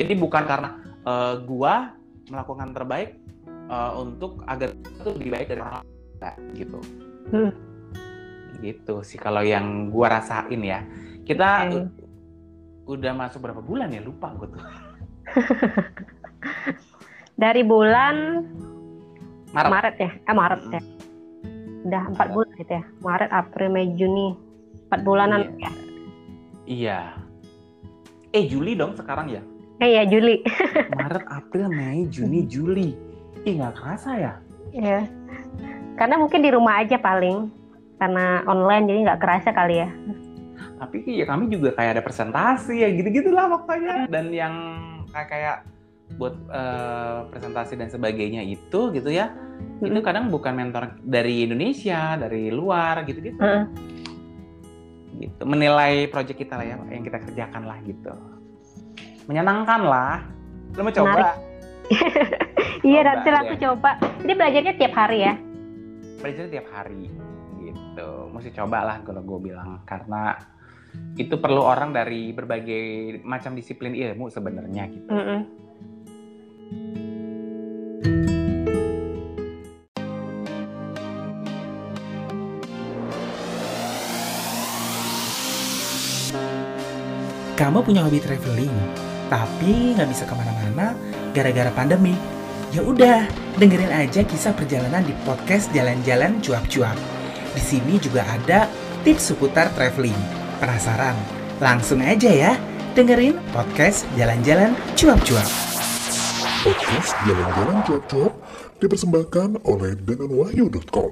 C: jadi bukan karena eh, gua melakukan terbaik eh, untuk agar itu lebih baik dari orang lain gitu.
D: Hmm.
C: Gitu sih kalau yang gua rasain ya. Kita
D: Oke.
C: u- udah masuk berapa bulan ya lupa gue tuh. [laughs]
D: Dari bulan
C: Maret.
D: Maret ya? Eh Maret ya? Udah empat bulan gitu ya? Maret, April, Mei, Juni. Empat bulanan
C: Iya.
D: ya?
C: Iya. Eh Juli dong sekarang ya.
D: Eh ya Juli. [laughs]
C: Maret, April, Mei, Juni, Juli. Ih nggak kerasa ya.
D: ya. Karena mungkin di rumah aja paling. Karena online jadi nggak kerasa kali ya.
C: Tapi ya kami juga kayak ada presentasi ya gitu-gitu lah pokoknya. Dan yang kayak kayak buat eh, presentasi dan sebagainya itu gitu ya. Itu
D: Mm-mm.
C: kadang bukan mentor dari Indonesia, dari luar gitu-gitu.
D: Heeh.
C: gitu menilai proyek kita lah ya yang kita kerjakan lah gitu menyenangkan lah lu mau coba. [laughs]
D: Iya nanti aku coba. Jadi belajarnya tiap hari ya?
C: belajar tiap hari gitu mesti coba lah kalau gue bilang karena itu perlu orang dari berbagai macam disiplin ilmu sebenarnya gitu
D: Mm-mm.
E: Kamu punya hobi traveling, tapi nggak bisa ke mana-mana gara-gara pandemi. Ya udah, dengerin aja kisah perjalanan di podcast Jalan-Jalan Cuap-Cuap. Di sini juga ada tips seputar traveling. Penasaran? Langsung aja ya, dengerin podcast Jalan-Jalan Cuap-Cuap.
A: Podcast Jalan-Jalan Cuap-Cuap dipersembahkan oleh denanwahyu.com.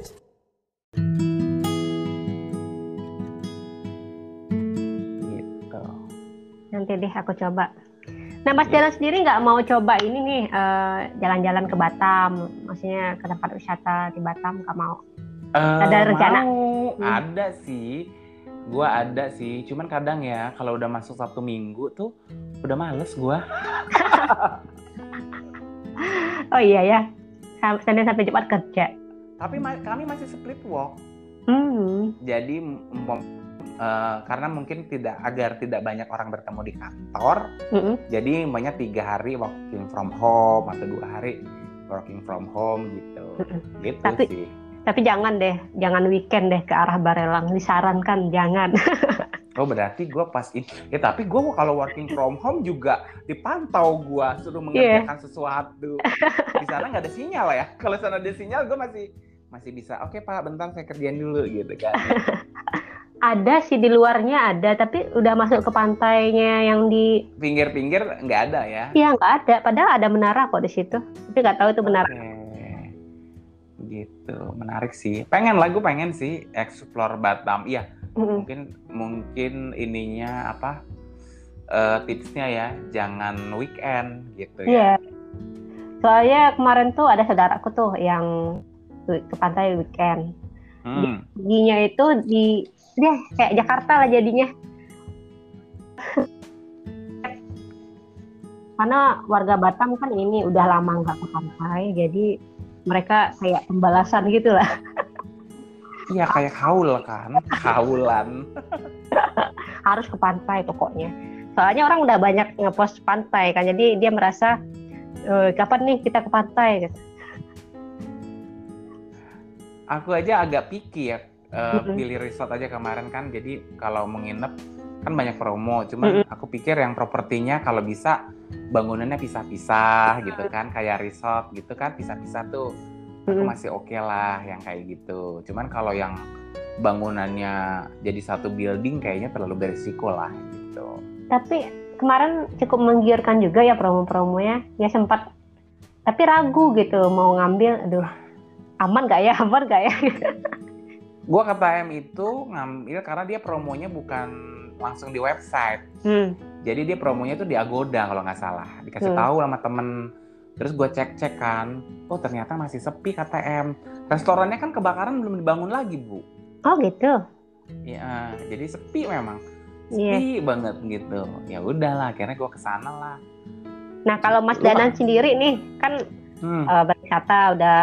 C: gitu
D: Nanti deh aku coba. Nah Mas Jalan sendiri nggak mau coba ini nih eh, jalan-jalan ke Batam, maksudnya ke tempat wisata di Batam nggak mau?
C: Eh,
D: Ada rencana?
C: mau.
D: Hmm.
C: ada sih gua ada sih cuman kadang ya kalau udah masuk Sabtu Minggu tuh udah males gua [laughs]
D: Oh iya ya, Senin sampai Jumat kerja.
C: tapi ma- kami masih split walk
D: Hmm.
C: jadi eh, karena mungkin tidak agar tidak banyak orang bertemu di kantor
D: Mm-mm.
C: jadi banyak tiga hari working from home atau dua hari working from home gitu
D: Mm-mm.
C: gitu
D: Tapi-
C: sih
D: Tapi jangan deh, jangan weekend deh ke arah Barelang. Disarankan jangan. [laughs]
C: oh berarti gue pas ini ya tapi gue kalau working from home juga dipantau gue suruh
D: Iya.
C: mengerjakan sesuatu di sana nggak ada sinyal ya kalau sana ada sinyal gue masih masih bisa oke pak bentar saya kerjain dulu gitu kan [laughs]
D: ada sih di luarnya ada, tapi udah masuk ke pantainya yang di
C: pinggir-pinggir nggak ada ya
D: Iya nggak ada, padahal ada menara kok di situ. Tapi nggak tahu itu menara.
C: Oke. Gitu, menarik sih. Pengen lagu pengen sih explore Batam. Iya,
D: Mm-mm.
C: mungkin mungkin ininya apa? eh, tipsnya ya, jangan weekend gitu
D: Iya.
C: ya.
D: Soalnya kemarin tuh ada saudaraku tuh yang ke pantai weekend.
C: Hmm.
D: Giginya itu di dia kayak Jakarta lah jadinya. Karena warga Batam kan ini udah lama nggak ke pantai, jadi mereka kayak pembalasan gitu lah.
C: Iya kayak haul kan, haulan.
D: Harus ke pantai pokoknya. Soalnya orang udah banyak ngepost pantai kan, jadi dia merasa "Eh, kapan nih kita ke pantai? Gitu.
C: Aku aja agak picky
D: Mm-mm.
C: pilih resort aja kemarin kan. Jadi kalau menginap kan banyak promo, cuman aku pikir yang propertinya kalau bisa bangunannya pisah-pisah gitu kan, kayak resort gitu kan, pisah-pisah tuh aku masih oke lah yang kayak gitu. Cuman kalau yang bangunannya jadi satu building kayaknya terlalu berisiko lah gitu.
D: Tapi kemarin cukup menggiurkan juga ya promo-promonya. Ya sempat tapi ragu gitu mau ngambil. Aduh, aman gak ya? [laughs] Aman gak ya?
C: Gua ke TM itu ngambil karena dia promonya bukan langsung di website.
D: Hmm.
C: Jadi dia promonya tuh di Agoda kalau nggak salah. Dikasih
D: Hmm.
C: tahu sama temen. Terus gue cek-cek kan, oh ternyata masih sepi KTM. Restorannya kan kebakaran belum dibangun lagi bu.
D: Oh gitu.
C: Ya, jadi sepi memang. Sepi banget gitu. Ya udahlah, akhirnya gue ke sana lah.
D: Nah kalau Mas
C: Lu
D: Danan sendiri nih kan
C: Hmm.
D: eh, berwisata udah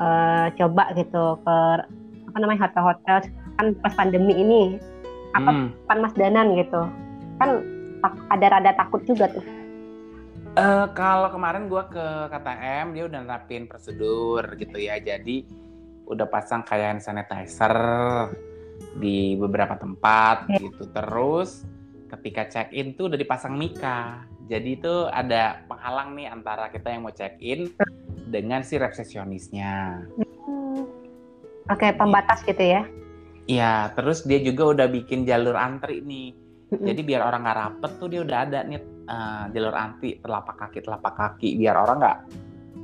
D: eh, coba gitu ke apa namanya hotel-hotel kan pas pandemi ini. Apa
C: Hmm.
D: pan Mas Danan gitu? Kan tak- ada rada takut juga tuh.
C: Eh, kalau kemarin gua ke KTM dia udah nerapin prosedur gitu ya. Jadi udah pasang kayak hand sanitizer di beberapa tempat gitu. Terus ketika check in tuh udah dipasang mika. Jadi itu ada penghalang nih antara kita yang mau check in dengan si resepsionisnya.
D: Oke pembatas gitu ya.
C: Iya, terus dia juga udah bikin jalur antri nih. Jadi biar orang nggak rapet tuh dia udah ada nih eh, jalur anti telapak kaki telapak kaki biar orang nggak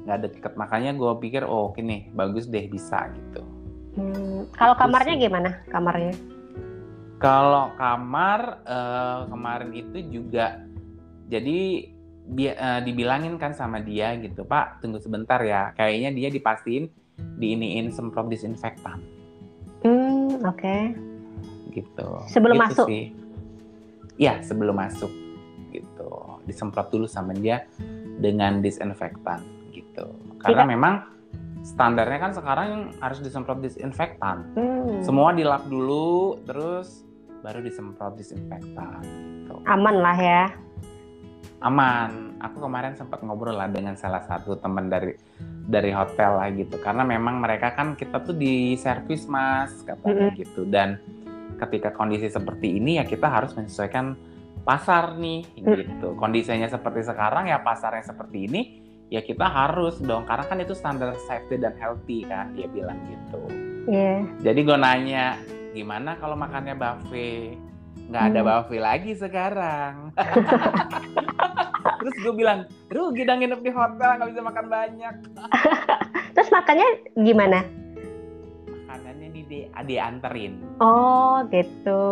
C: nggak deket. Makanya gue pikir oh oke nih bagus deh bisa gitu.
D: Hmm, Kalau
C: Gitu
D: kamarnya
C: sih.
D: gimana? Kamarnya?
C: Kalau kamar eh, kemarin itu juga jadi bi- eh, dibilangin kan sama dia gitu Pak tunggu sebentar ya kayaknya dia dipastiin diiniin semprot disinfektan
D: Hmm, oke.
C: gitu.
D: Sebelum
C: Gitu
D: masuk?
C: sih. Iya sebelum masuk gitu disemprot dulu sama dia dengan disinfektan gitu. Karena
D: Tidak.
C: memang standarnya kan sekarang harus disemprot disinfektan.
D: Hmm,
C: Semua dilap dulu, terus baru disemprot disinfektan. Gitu.
D: aman lah ya.
C: Aman. Aku kemarin sempat ngobrol lah dengan salah satu teman dari dari hotel lah gitu. Karena memang mereka kan kita tuh di servis mas katanya gitu. Dan ketika kondisi seperti ini ya kita harus menyesuaikan pasar nih gitu. Kondisinya seperti sekarang ya pasarnya seperti ini ya kita harus dong karena kan itu standar safety dan healthy kan dia bilang gitu.
D: Iya.
C: Jadi gue nanya, gimana kalau makannya buffet? Nggak ada
D: Hmm.
C: buffet lagi sekarang. [laughs] Terus gue bilang, rugi dong nginep di hotel, nggak bisa makan banyak. [laughs]
D: Terus makannya gimana?
C: Makanannya di, di dianterin.
D: Oh, gitu.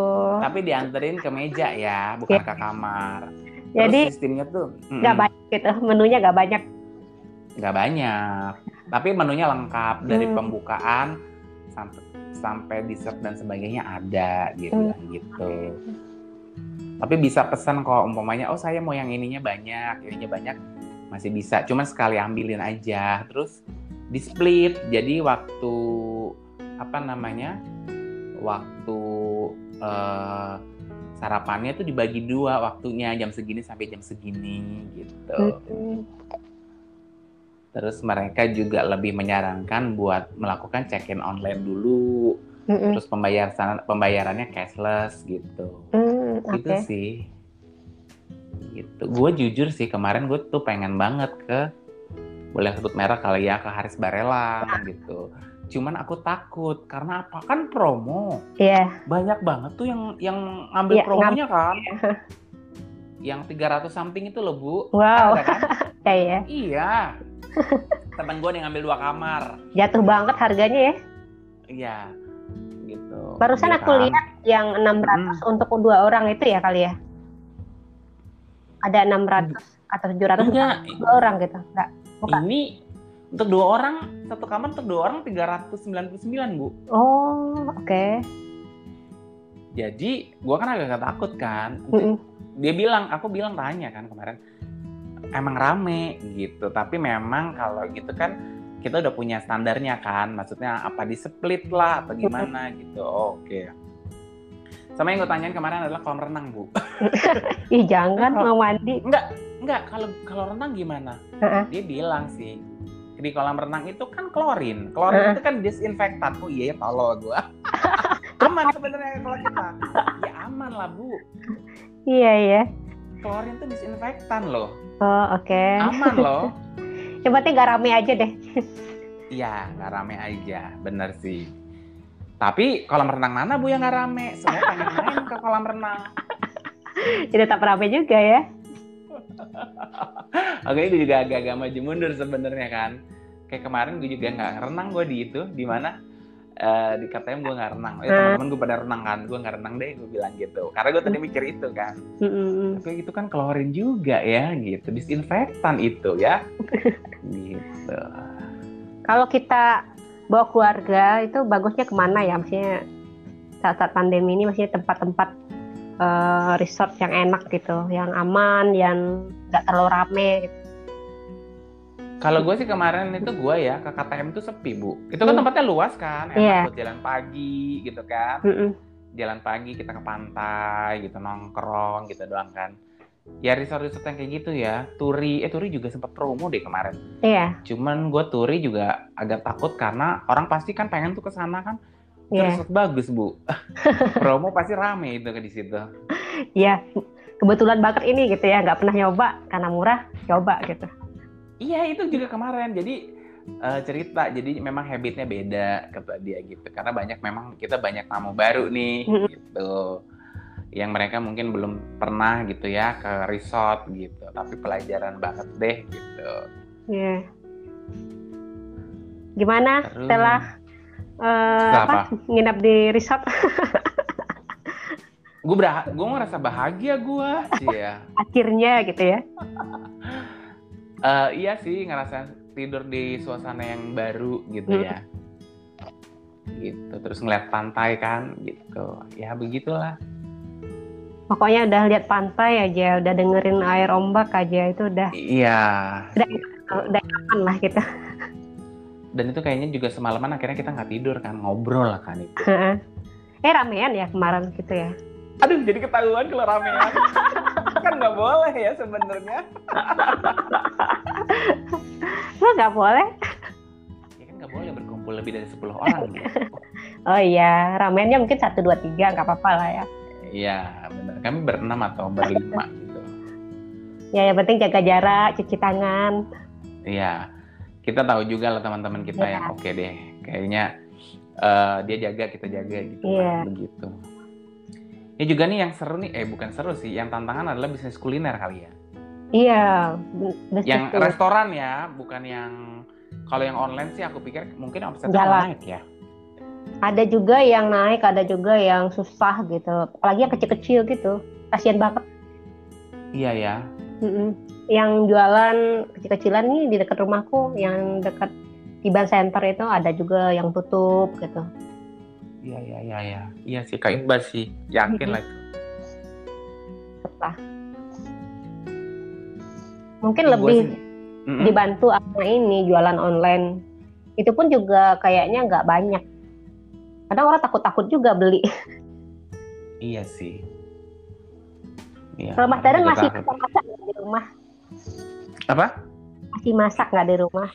C: Tapi dianterin ke meja ya, bukan ke kamar. Terus
D: Jadi
C: sistemnya tuh mm,
D: nggak banyak gitu, menunya nggak banyak.
C: nggak banyak. Tapi menunya lengkap dari
D: Hmm.
C: pembukaan sampai sampai dessert dan sebagainya ada dia
D: Hmm.
C: bilang gitu. Tapi bisa pesan kok umpamanya oh saya mau yang ininya banyak, ininya banyak masih bisa. Cuman sekali ambilin aja. Terus di split. Jadi waktu apa namanya? Waktu eh, sarapannya tuh dibagi dua waktunya jam segini sampai jam segini gitu.
D: Hmm.
C: Terus mereka juga lebih menyarankan buat melakukan check-in online dulu,
D: Mm-mm.
C: terus pembayaran pembayarannya cashless gitu.
D: Hmm,
C: Gitu
D: Oke.
C: sih. Gitu. Gue jujur sih kemarin gue tuh pengen banget ke boleh sebut merek kali ya ke Haris Barelang gitu. Cuman aku takut karena apa kan promo
D: Iya.
C: banyak banget tuh yang yang ngambil
D: Iya,
C: promonya kan. yang 300 something itu loh bu.
D: Wow.
C: Ada kan?
D: Ya [laughs] ya.
C: Iya. Temen gue yang ngambil dua kamar.
D: Jatuh banget harganya ya.
C: Iya, gitu.
D: Barusan
C: Iya
D: aku
C: kan?
D: lihat yang 600 untuk dua orang itu ya kali ya. ada 600 atau 700
C: Enggak,
D: dua orang gitu enggak bukan
C: ini untuk dua orang satu kamar untuk dua orang 399 bu.
D: oh oke
C: Jadi gua kan agak takut kan.
D: Mm-mm.
C: Dia bilang, aku bilang tanya kan kemarin, emang rame gitu. Tapi memang kalau gitu kan kita udah punya standarnya kan. Maksudnya apa di split lah atau gimana gitu. Oke. Sama yang gue tanyain kemarin adalah kolam renang bu. [laughs]
D: ih jangan mau mandi
C: Enggak, enggak. Kalau kalau renang gimana? Dia bilang sih di kolam renang itu kan klorin. Klorin itu kan disinfektan. Oh iya ya tolol gua. [laughs] aman sebenarnya kalau kita. Ya aman lah bu.
D: iya iya
C: Klorin itu disinfektan loh.
D: Oh oke
C: Aman loh. [laughs]
D: yang penting nggak rame aja deh [laughs]
C: Iya, nggak rame aja. Bener sih. Tapi kolam renang mana bu yang nggak rame? Semua pengen main ke kolam renang. [laughs]
D: jadi tetap rame juga ya
C: Oke, gue juga agak-agak maju mundur sebenarnya kan. Kayak kemarin gue juga nggak renang gue di itu, di mana eh di KTM gue nggak renang. Eh, teman-teman gue pada renang kan, gue nggak renang deh, gue bilang gitu. Karena gue tadi mikir itu kan.
D: Mm-mm.
C: Tapi itu kan klorin juga ya, gitu. Disinfektan itu ya. [laughs] gitu.
D: kalau kita bawa keluarga itu bagusnya ke mana ya maksudnya saat-saat pandemi ini maksudnya tempat-tempat eh, resort yang enak gitu yang aman yang nggak terlalu rame gitu.
C: Kalau gue sih kemarin itu gue ya ke KTM itu sepi bu. Itu kan
D: Hmm.
C: tempatnya luas kan, enak
D: Iya.
C: buat jalan pagi gitu kan.
D: Mm-mm.
C: Jalan pagi kita ke pantai gitu nongkrong gitu doang kan. Ya resort-resort yang kayak gitu ya. Turi, eh Turi juga sempat promo deh kemarin.
D: iya
C: Cuman gue Turi juga agak takut karena orang pasti kan pengen tuh ke sana kan. Itu
D: iya
C: resort bagus bu. [laughs] promo pasti rame itu ke di situ.
D: iya kebetulan banget ini gitu ya nggak pernah nyoba karena murah coba gitu
C: Iya itu juga kemarin. Jadi eh, cerita. Jadi memang habitnya beda kata dia gitu. Karena banyak memang kita banyak tamu baru nih gitu. Yang mereka mungkin belum pernah gitu ya ke resort gitu. Tapi pelajaran banget deh gitu.
D: Iya. gimana
C: Terus,
D: setelah eh,
C: Setelah
D: apa nginap di resort
C: gue berah gue ngerasa bahagia gue sih [laughs] ya.
D: akhirnya gitu ya [laughs]
C: Eh, iya sih ngerasa tidur di suasana yang baru gitu
D: Hmm.
C: ya. Gitu. Terus ngeliat pantai kan gitu. Ya begitulah.
D: pokoknya udah lihat pantai aja udah dengerin air ombak aja itu udah
C: Iya.
D: udah aman lah gitu
C: dan itu kayaknya juga semalaman akhirnya kita nggak tidur kan ngobrol lah kan itu
D: eh ramean ya kemarin gitu ya
C: aduh jadi ketahuan kalau ramean [laughs] kan nggak boleh ya sebenarnya [laughs]
D: lo nggak boleh.
C: Ya kan nggak boleh berkumpul lebih dari 10 orang Bu. [laughs]
D: oh iya ramennya mungkin satu dua tiga nggak apa-apa lah ya.
C: Iya benar. Kami berenam atau berlima [laughs] gitu.
D: Ya yang penting jaga jarak cuci tangan.
C: Iya. Kita tahu juga lah teman-teman kita
D: Iya.
C: yang oke deh. Kayaknya eh, dia jaga kita jaga gitu
D: Iya.
C: lah, begitu. Ini juga nih yang seru nih. Eh bukan seru sih. Yang tantangan adalah bisnis kuliner kali ya
D: iya
C: yang
D: tuh.
C: restoran ya bukan yang kalau yang online sih aku pikir mungkin omsetnya naik ya.
D: Ada juga yang naik ada juga yang susah gitu. Apalagi yang kecil-kecil gitu. Kasihan banget.
C: Iya ya.
D: Mm-mm. yang jualan kecil-kecilan nih di dekat rumahku yang dekat di Ban Center itu ada juga yang tutup gitu.
C: Iya iya iya iya. Iya sih kak Iqbal sih yakin lah itu.
D: Setelah mungkin
C: Gua
D: lebih dibantu sama ini jualan online. Itu pun juga kayaknya nggak banyak. Kadang orang takut-takut juga beli. [laughs]
C: Iya sih. Iya
D: kalau Mas
C: aku
D: Dadan
C: juga
D: masih masak nggak di rumah?
C: Apa?
D: Masih masak nggak di rumah?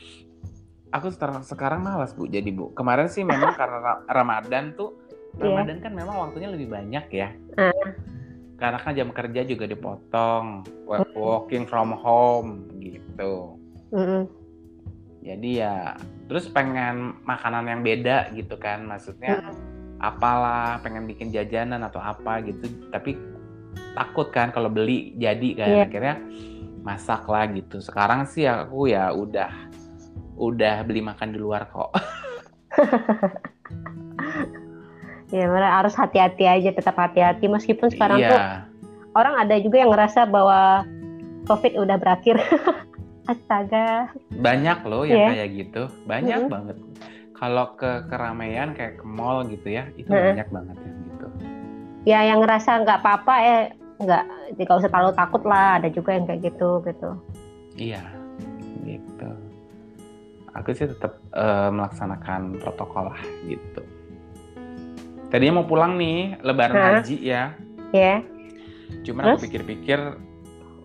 C: Aku sekarang sekarang malas bu. Jadi bu kemarin sih memang [laughs] karena Ra- Ramadan tuh
D: Iya.
C: Ramadan kan memang waktunya lebih banyak ya.
D: Ah.
C: Karena kan jam kerja juga dipotong work- working from home gitu. Jadi ya terus pengen makanan yang beda gitu kan maksudnya apalah pengen bikin jajanan atau apa gitu. Tapi takut kan kalau beli jadi kan
D: Iya.
C: akhirnya masak lah gitu. Sekarang sih aku ya udah udah beli makan di luar kok [laughs]
D: ya bener, harus hati-hati aja tetap hati-hati meskipun sekarang tuh
C: iya
D: orang ada juga yang ngerasa bahwa COVID udah berakhir. [laughs] Astaga.
C: Banyak loh yang
D: Iya.
C: kayak gitu, banyak
D: Mm-mm.
C: banget. Kalau ke keramaian kayak ke mall gitu ya, itu
D: Mm-mm.
C: banyak banget yang gitu.
D: Ya yang ngerasa nggak apa-apa eh nggak nggak usah terlalu takut lah. Ada juga yang kayak gitu gitu.
C: Iya, gitu. Aku sih tetap eh, melaksanakan protokol lah gitu. Tadinya mau pulang nih, Lebaran
D: Hah?
C: haji ya.
D: Ya.
C: Cuman aku pikir-pikir,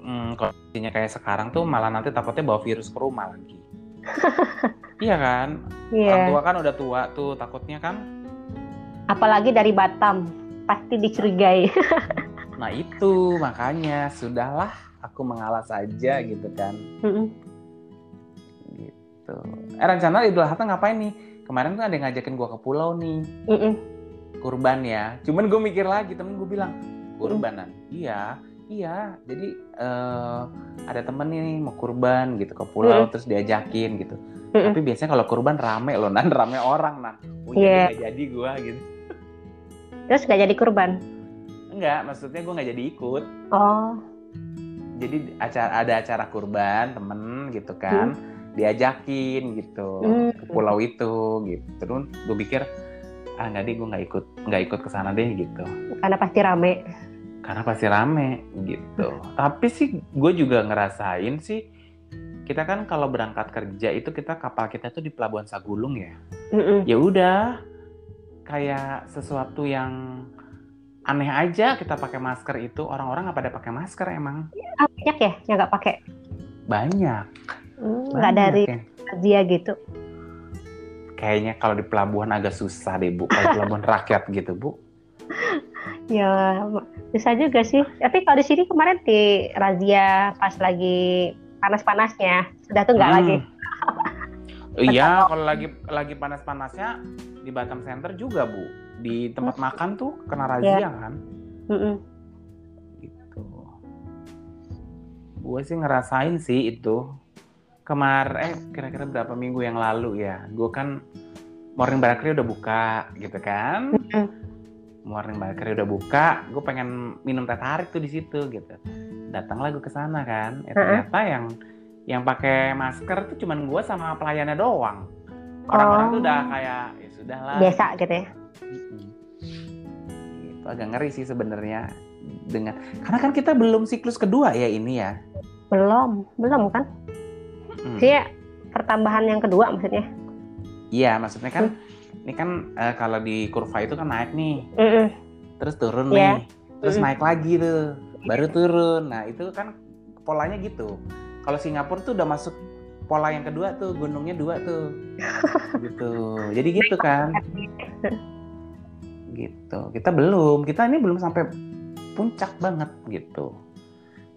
C: hmm, kondisinya kayak sekarang tuh malah nanti takutnya bawa virus ke rumah lagi. [laughs] iya kan? Orang
D: Iya.
C: tua kan udah tua tuh, takutnya kan.
D: Apalagi dari Batam pasti dicurigai. [laughs]
C: Nah itu makanya sudahlah aku mengalah saja gitu kan. Gitu. Eh rencana Idul Adha ngapain nih? Kemarin tuh ada yang ngajakin gua ke pulau nih.
D: Mm-mm.
C: Kurban ya. Cuman gue mikir lagi, temen gue bilang kurbanan. Iya, iya. Jadi eh, ada temen nih mau kurban gitu ke pulau,
D: Mm.
C: terus diajakin gitu.
D: Mm-mm.
C: Tapi biasanya kalau kurban rame loh, nan [laughs] rame orang nan. Oh
D: iya,
C: nggak jadi gue gitu.
D: Terus nggak jadi kurban.
C: Enggak, maksudnya gue nggak jadi ikut.
D: Oh.
C: Jadi acara ada acara kurban temen gitu kan, diajakin gitu
D: Hmm.
C: ke pulau itu gitu. Terus gue pikir ah nggak deh gue nggak ikut nggak ikut ke sana deh gitu.
D: Karena pasti rame.
C: karena pasti rame gitu. Tapi sih gue juga ngerasain sih kita kan kalau berangkat kerja itu kita kapal kita tuh di Pelabuhan Sagulung ya.
D: Mm-mm.
C: Ya udah kayak sesuatu yang aneh aja kita pakai masker itu orang-orang nggak pada pakai masker emang
D: Ah, banyak ya yang nggak pakai.
C: banyak
D: Hmm, Nggak dari
C: yang-
D: razia gitu.
C: Kayaknya kalau di pelabuhan agak susah deh bu kalau pelabuhan [laughs] rakyat gitu bu
D: Ya bisa juga sih. Tapi kalau di sini kemarin di razia pas lagi panas-panasnya sudah tuh nggak
C: Hmm.
D: lagi. [laughs]
C: iya kalau lagi lagi panas-panasnya di Batam Center juga bu di tempat makan tuh kena razia kan
D: Mm-mm.
C: gitu. Gue sih ngerasain sih itu kemarin eh kira-kira berapa minggu yang lalu ya. Gue kan morning bakery udah buka gitu kan. Morning bakery udah buka, gue pengen minum teh tarik tuh di situ gitu. Datanglah gue ke sana kan. Eh, ternyata yang yang pakai masker tuh cuman gue sama pelayannya doang. Orang-orang tuh
D: Oh.
C: udah kayak ya sudah lah.
D: Biasa gitu ya.
C: Gitu, agak ngeri sih sebenarnya dengan karena kan kita belum siklus kedua ya ini ya.
D: Belum, belum kan?
C: Mm.
D: Sih pertambahan yang kedua maksudnya.
C: Iya, maksudnya kan ini kan eh, kalau di kurva itu kan naik nih,
D: Mm-mm.
C: terus turun
D: Iya.
C: nih, terus
D: Mm-mm.
C: naik lagi tuh, baru turun. Nah itu kan polanya gitu. Kalau Singapura tuh udah masuk pola yang kedua tuh, gunungnya dua tuh, [laughs] gitu. Jadi gitu kan, [laughs] gitu. Kita belum, kita ini belum sampai puncak banget gitu.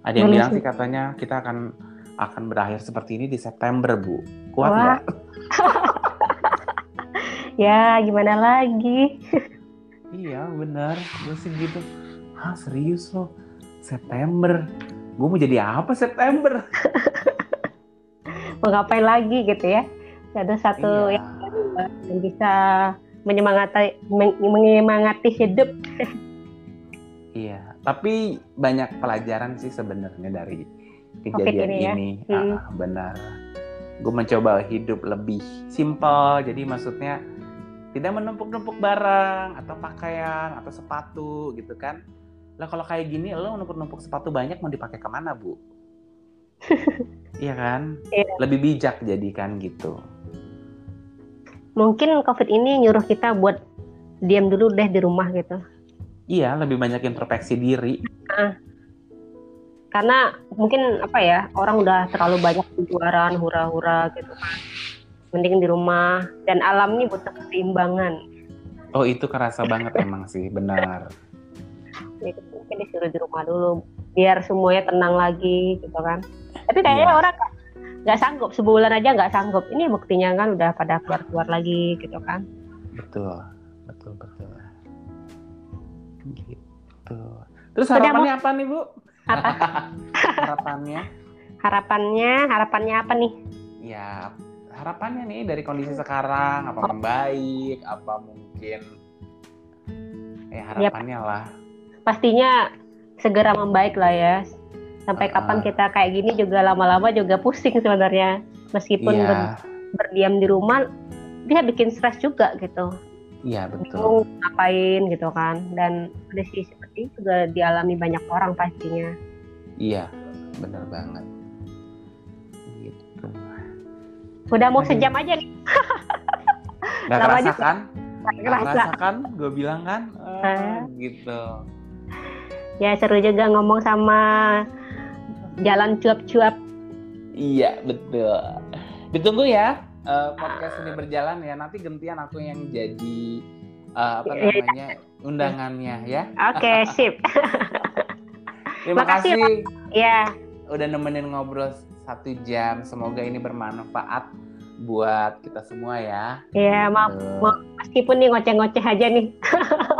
C: Ada yang
D: Belum
C: bilang
D: sih
C: katanya kita akan akan berakhir seperti ini di September, Bu. Kuat nggak? [laughs]
D: Ya gimana lagi? [laughs]
C: Iya benar, gue sih gitu. Hah serius lo? September? Gue mau jadi apa September? [laughs]
D: Mau ngapain lagi gitu ya? Ada satu
C: Iya.
D: yang bisa menyemangati men- menyemangati hidup.
C: Iya, tapi banyak pelajaran sih sebenarnya dari
D: Covid
C: kejadian
D: ini ya.
C: ini.
D: Hmm.
C: Ah, benar. Gue mencoba hidup lebih simpel, jadi maksudnya tidak menumpuk-numpuk barang atau pakaian atau sepatu gitu kan. Lah kalau kayak gini lo numpuk-numpuk sepatu banyak mau dipakai ke mana bu? [laughs] iya kan?
D: Iya.
C: Lebih bijak jadi kan gitu.
D: Mungkin COVID ini nyuruh kita buat diam dulu deh di rumah gitu.
C: Iya, lebih banyak introspeksi diri.
D: Karena mungkin apa ya orang udah terlalu banyak keluaran hura-hura gitu kan. Mending di rumah dan alam ini butuh keseimbangan.
C: Oh itu kerasa banget emang sih, benar.
D: Jadi mungkin disuruh di rumah dulu biar semuanya tenang lagi gitu kan. Tapi kayaknya
C: Iya.
D: orang nggak- sanggup sebulan aja nggak sanggup. Ini buktinya kan udah pada keluar-keluar lagi gitu kan.
C: Betul, betul, betul. Gitu. Terus harapannya apa nih Bu?
D: Apa [laughs]
C: harapannya?
D: harapannya? Harapannya apa nih?
C: Ya, harapannya nih dari kondisi sekarang apa membaik, apa mungkin ya harapannya lah.
D: Pastinya segera membaik lah ya. Sampai
C: Ah.
D: kapan kita kayak gini juga lama-lama juga pusing sebenarnya. Meskipun
C: Iya,
D: ber- berdiam di rumah dia bikin stres juga gitu.
C: iya betul.
D: Bingung ngapain gitu kan. Dan kondisi seperti ini juga dialami banyak orang pastinya.
C: Iya, bener banget. Gitu.
D: Udah mau sejam aja nih. [laughs]
C: Gak
D: Lama
C: kerasa kan? Gak
D: kerasa.
C: kan? Gue bilang kan? Ah,
D: Ah.
C: gitu.
D: Ya seru juga ngomong sama jalan cuap-cuap.
C: Iya, betul. Ditunggu ya eh, podcast ini berjalan ya. Nanti gantian aku yang jadi eh, apa
D: iya.
C: namanya undangannya ya.
D: Oke, [laughs] sip.
C: Terima
D: Makasih,
C: kasih
D: ya,
C: udah nemenin ngobrol satu jam. Semoga ini bermanfaat buat kita semua ya.
D: ya maaf,
C: Tuh.
D: maaf. meskipun nih ngoceh-ngoceh aja nih. [laughs]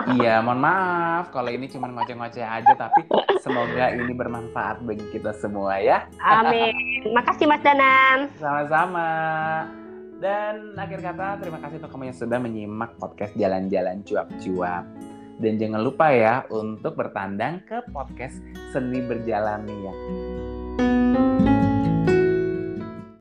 C: Iya, mohon maaf kalau ini cuma ngoceh-ngoceh aja, tapi semoga ini bermanfaat bagi kita semua ya.
D: Amin. [laughs] Makasih Mas Danan.
C: Sama-sama. Dan akhir kata, terima kasih untuk kamu yang sudah menyimak podcast Jalan-Jalan Cuap-Cuap. Dan jangan lupa ya untuk bertandang ke podcast Seni Berjalan Nia. Ya.